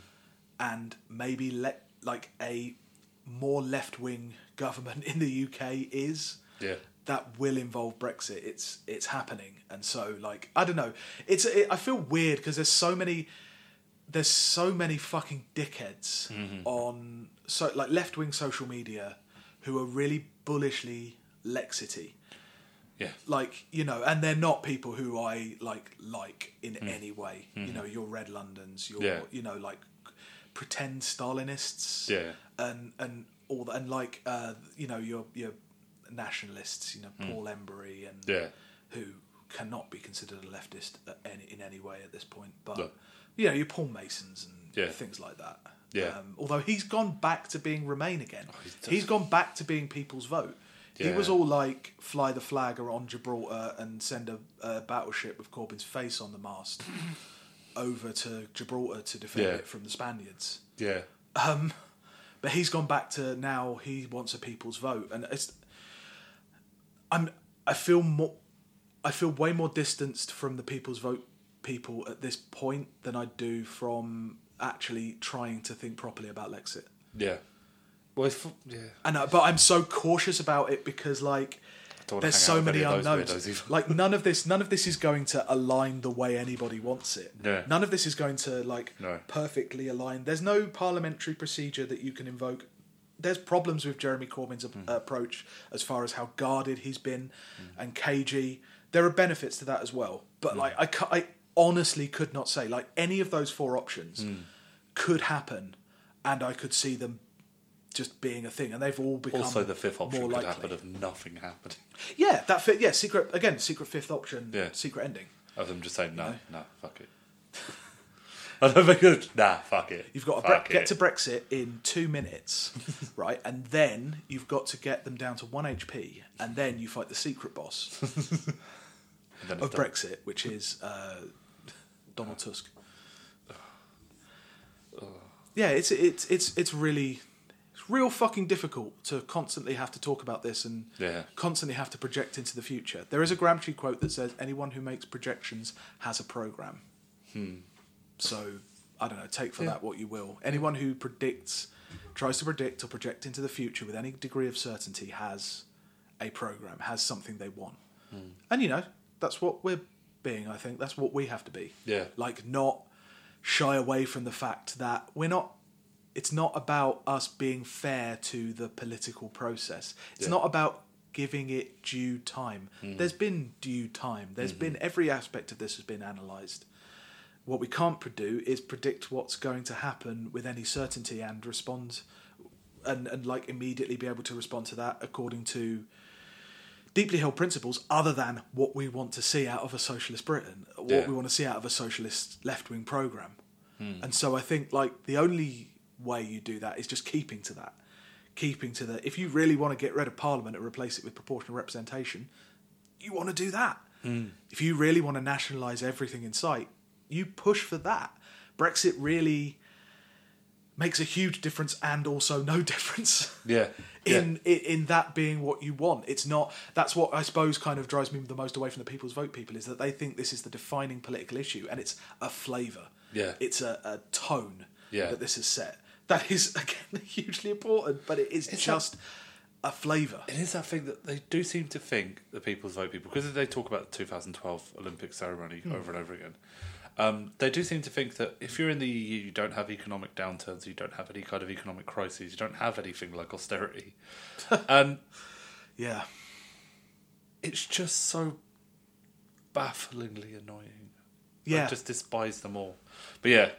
and maybe let like a more left wing government in the UK is. Yeah. That will involve Brexit. It's it's happening, and so like I don't know. It's it, I feel weird because there's so many there's so many fucking dickheads on so like left wing social media who are really bullishly Lexity. Yeah. Like you know, and they're not people who I like like in Hmm. any way. You know, your Red Londons, your Yeah. you know like pretend Stalinists, Yeah. and and all that, and like uh, you know your your nationalists, you know Paul Embery and. Yeah. who cannot be considered a leftist at any, in any way at this point. But No. you know your Paul Masons and Yeah. things like that. Yeah. Um, although he's gone back to being Remain again. he's he's gone back to being People's Vote. He was all like fly the flag or on Gibraltar and send a, a battleship with Corbyn's face on the mast [LAUGHS] over to Gibraltar to defend Yeah. it from the Spaniards. Yeah. Um, But he's gone back to now he wants a people's vote, and it's. I'm. I feel more. I feel way more distanced from the people's vote people at this point than I do from actually trying to think properly about Lexit. Yeah. Well, it's, yeah. And I, but I'm so cautious about it because like there's so many any of those unknowns. Like none of this, none of this is going to align the way anybody wants it. Yeah. None of this is going to like No. perfectly align. There's no parliamentary procedure that you can invoke. There's problems with Jeremy Corbyn's a- approach as far as how guarded he's been and cagey. There are benefits to that as well, but like I, I honestly could not say like any of those four options Hmm. could happen, and I could see them just being a thing, and they've all become Also, the fifth option more could likely. happen of nothing happening. [LAUGHS] Yeah, that fit. Yeah, secret again. Secret fifth option. Yeah. secret ending. Of them just saying, no, no, fuck it. [LAUGHS] I don't think it's, nah, fuck it. You've got to fuck bre- get it. to Brexit in two minutes, [LAUGHS] right? And then you've got to get them down to one HP, and then you fight the secret boss And then of done. Brexit, which is uh, Donald Tusk. [SIGHS] Yeah, it's it's it's it's really it's real fucking difficult to constantly have to talk about this and Yeah. constantly have to project into the future. There is a Gramsci quote that says, "Anyone who makes projections has a program." Hmm. So I don't know. Take for Yeah. that what you will. Anyone who predicts, tries to predict or project into the future with any degree of certainty has a program, has something they want, hmm. and you know that's what we're being. I think that's what we have to be. Yeah. like not shy away from the fact that we're not. It's not about us being fair to the political process. It's Yeah. not about giving it due time. Hmm. There's been due time. There's hmm. been every aspect of this has been analysed. What we can't do is predict what's going to happen with any certainty and respond and, and like immediately be able to respond to that according to deeply held principles other than what we want to see out of a socialist Britain, what Yeah. we want to see out of a socialist left wing program. Hmm. And so I think like the only way you do that is just keeping to that. Keeping to the if you really want to get rid of Parliament and replace it with proportional representation, you want to do that. Hmm. If you really want to nationalise everything in sight, you push for that. Brexit really makes a huge difference and also no [LAUGHS] difference Yeah. yeah. in, in in that being what you want. It's not. That's what I suppose kind of drives me the most away from the people's vote people is that they think this is the defining political issue, and it's a flavour. Yeah. it's a, a tone Yeah. that this is set. That is [LAUGHS] again hugely important, but it is It's just a flavour. It is that thing that they do seem to think the people's vote people because they talk about the 2012 Olympic ceremony Hmm. over and over again. Um, they do seem to think that if you're in the EU, you don't have economic downturns, you don't have any kind of economic crises, you don't have anything like austerity, [LAUGHS] and Yeah, it's just so bafflingly annoying. yeah. I just despise them all. But yeah,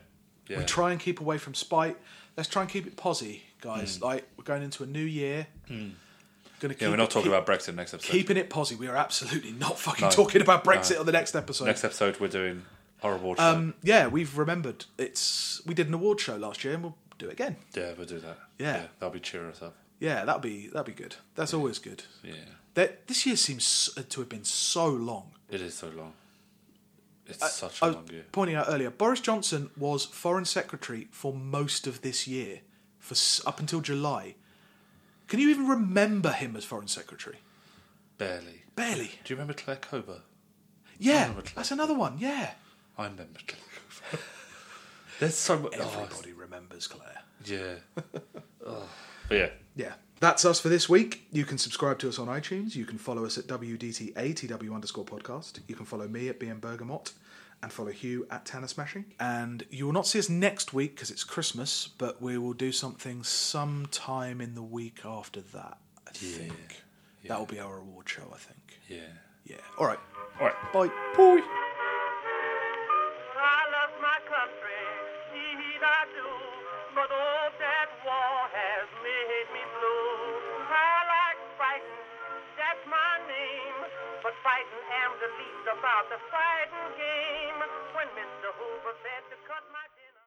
yeah, We try and keep away from spite. Let's try and keep it posy, guys. Like we're going into a new year. Gonna keep Hmm. yeah. We're not it- talking keep- about Brexit next episode. keeping it posy. We are absolutely not fucking No. talking about Brexit No. on the next episode. next episode, we're doing horrible. shit. Um, yeah, we've remembered. It's we did an award show last year, and we'll do it again. yeah, we'll do that. Yeah. that'll be cheering us up. Yeah, that'll be that'll be good. That's always good. Yeah, That this year seems to have been so long. it is so long. It's uh, I- such I a was long year. pointing out earlier, Boris Johnson was foreign secretary for most of this year, for s- up until July. Can you even remember him as foreign secretary? Barely. Barely. Do you remember Claire Kober? Yeah, remember Claire that's another one. Yeah, I remember Claire Kober. [LAUGHS] There's so much. everybody oh, remembers Claire. yeah. [LAUGHS] oh. But yeah, Yeah. That's us for this week. You can subscribe to us on iTunes. You can follow us at WDTATW underscore podcast. You can follow me at BM Bergamot and follow Hugh at Tanner Smashing. And you will not see us next week because it's Christmas, but we will do something sometime in the week after that, I think. Yeah. That will be our award show, I think. yeah. Yeah. All right. All right. Bye. Bye. about the fighting game when Mr. Hoover said to come.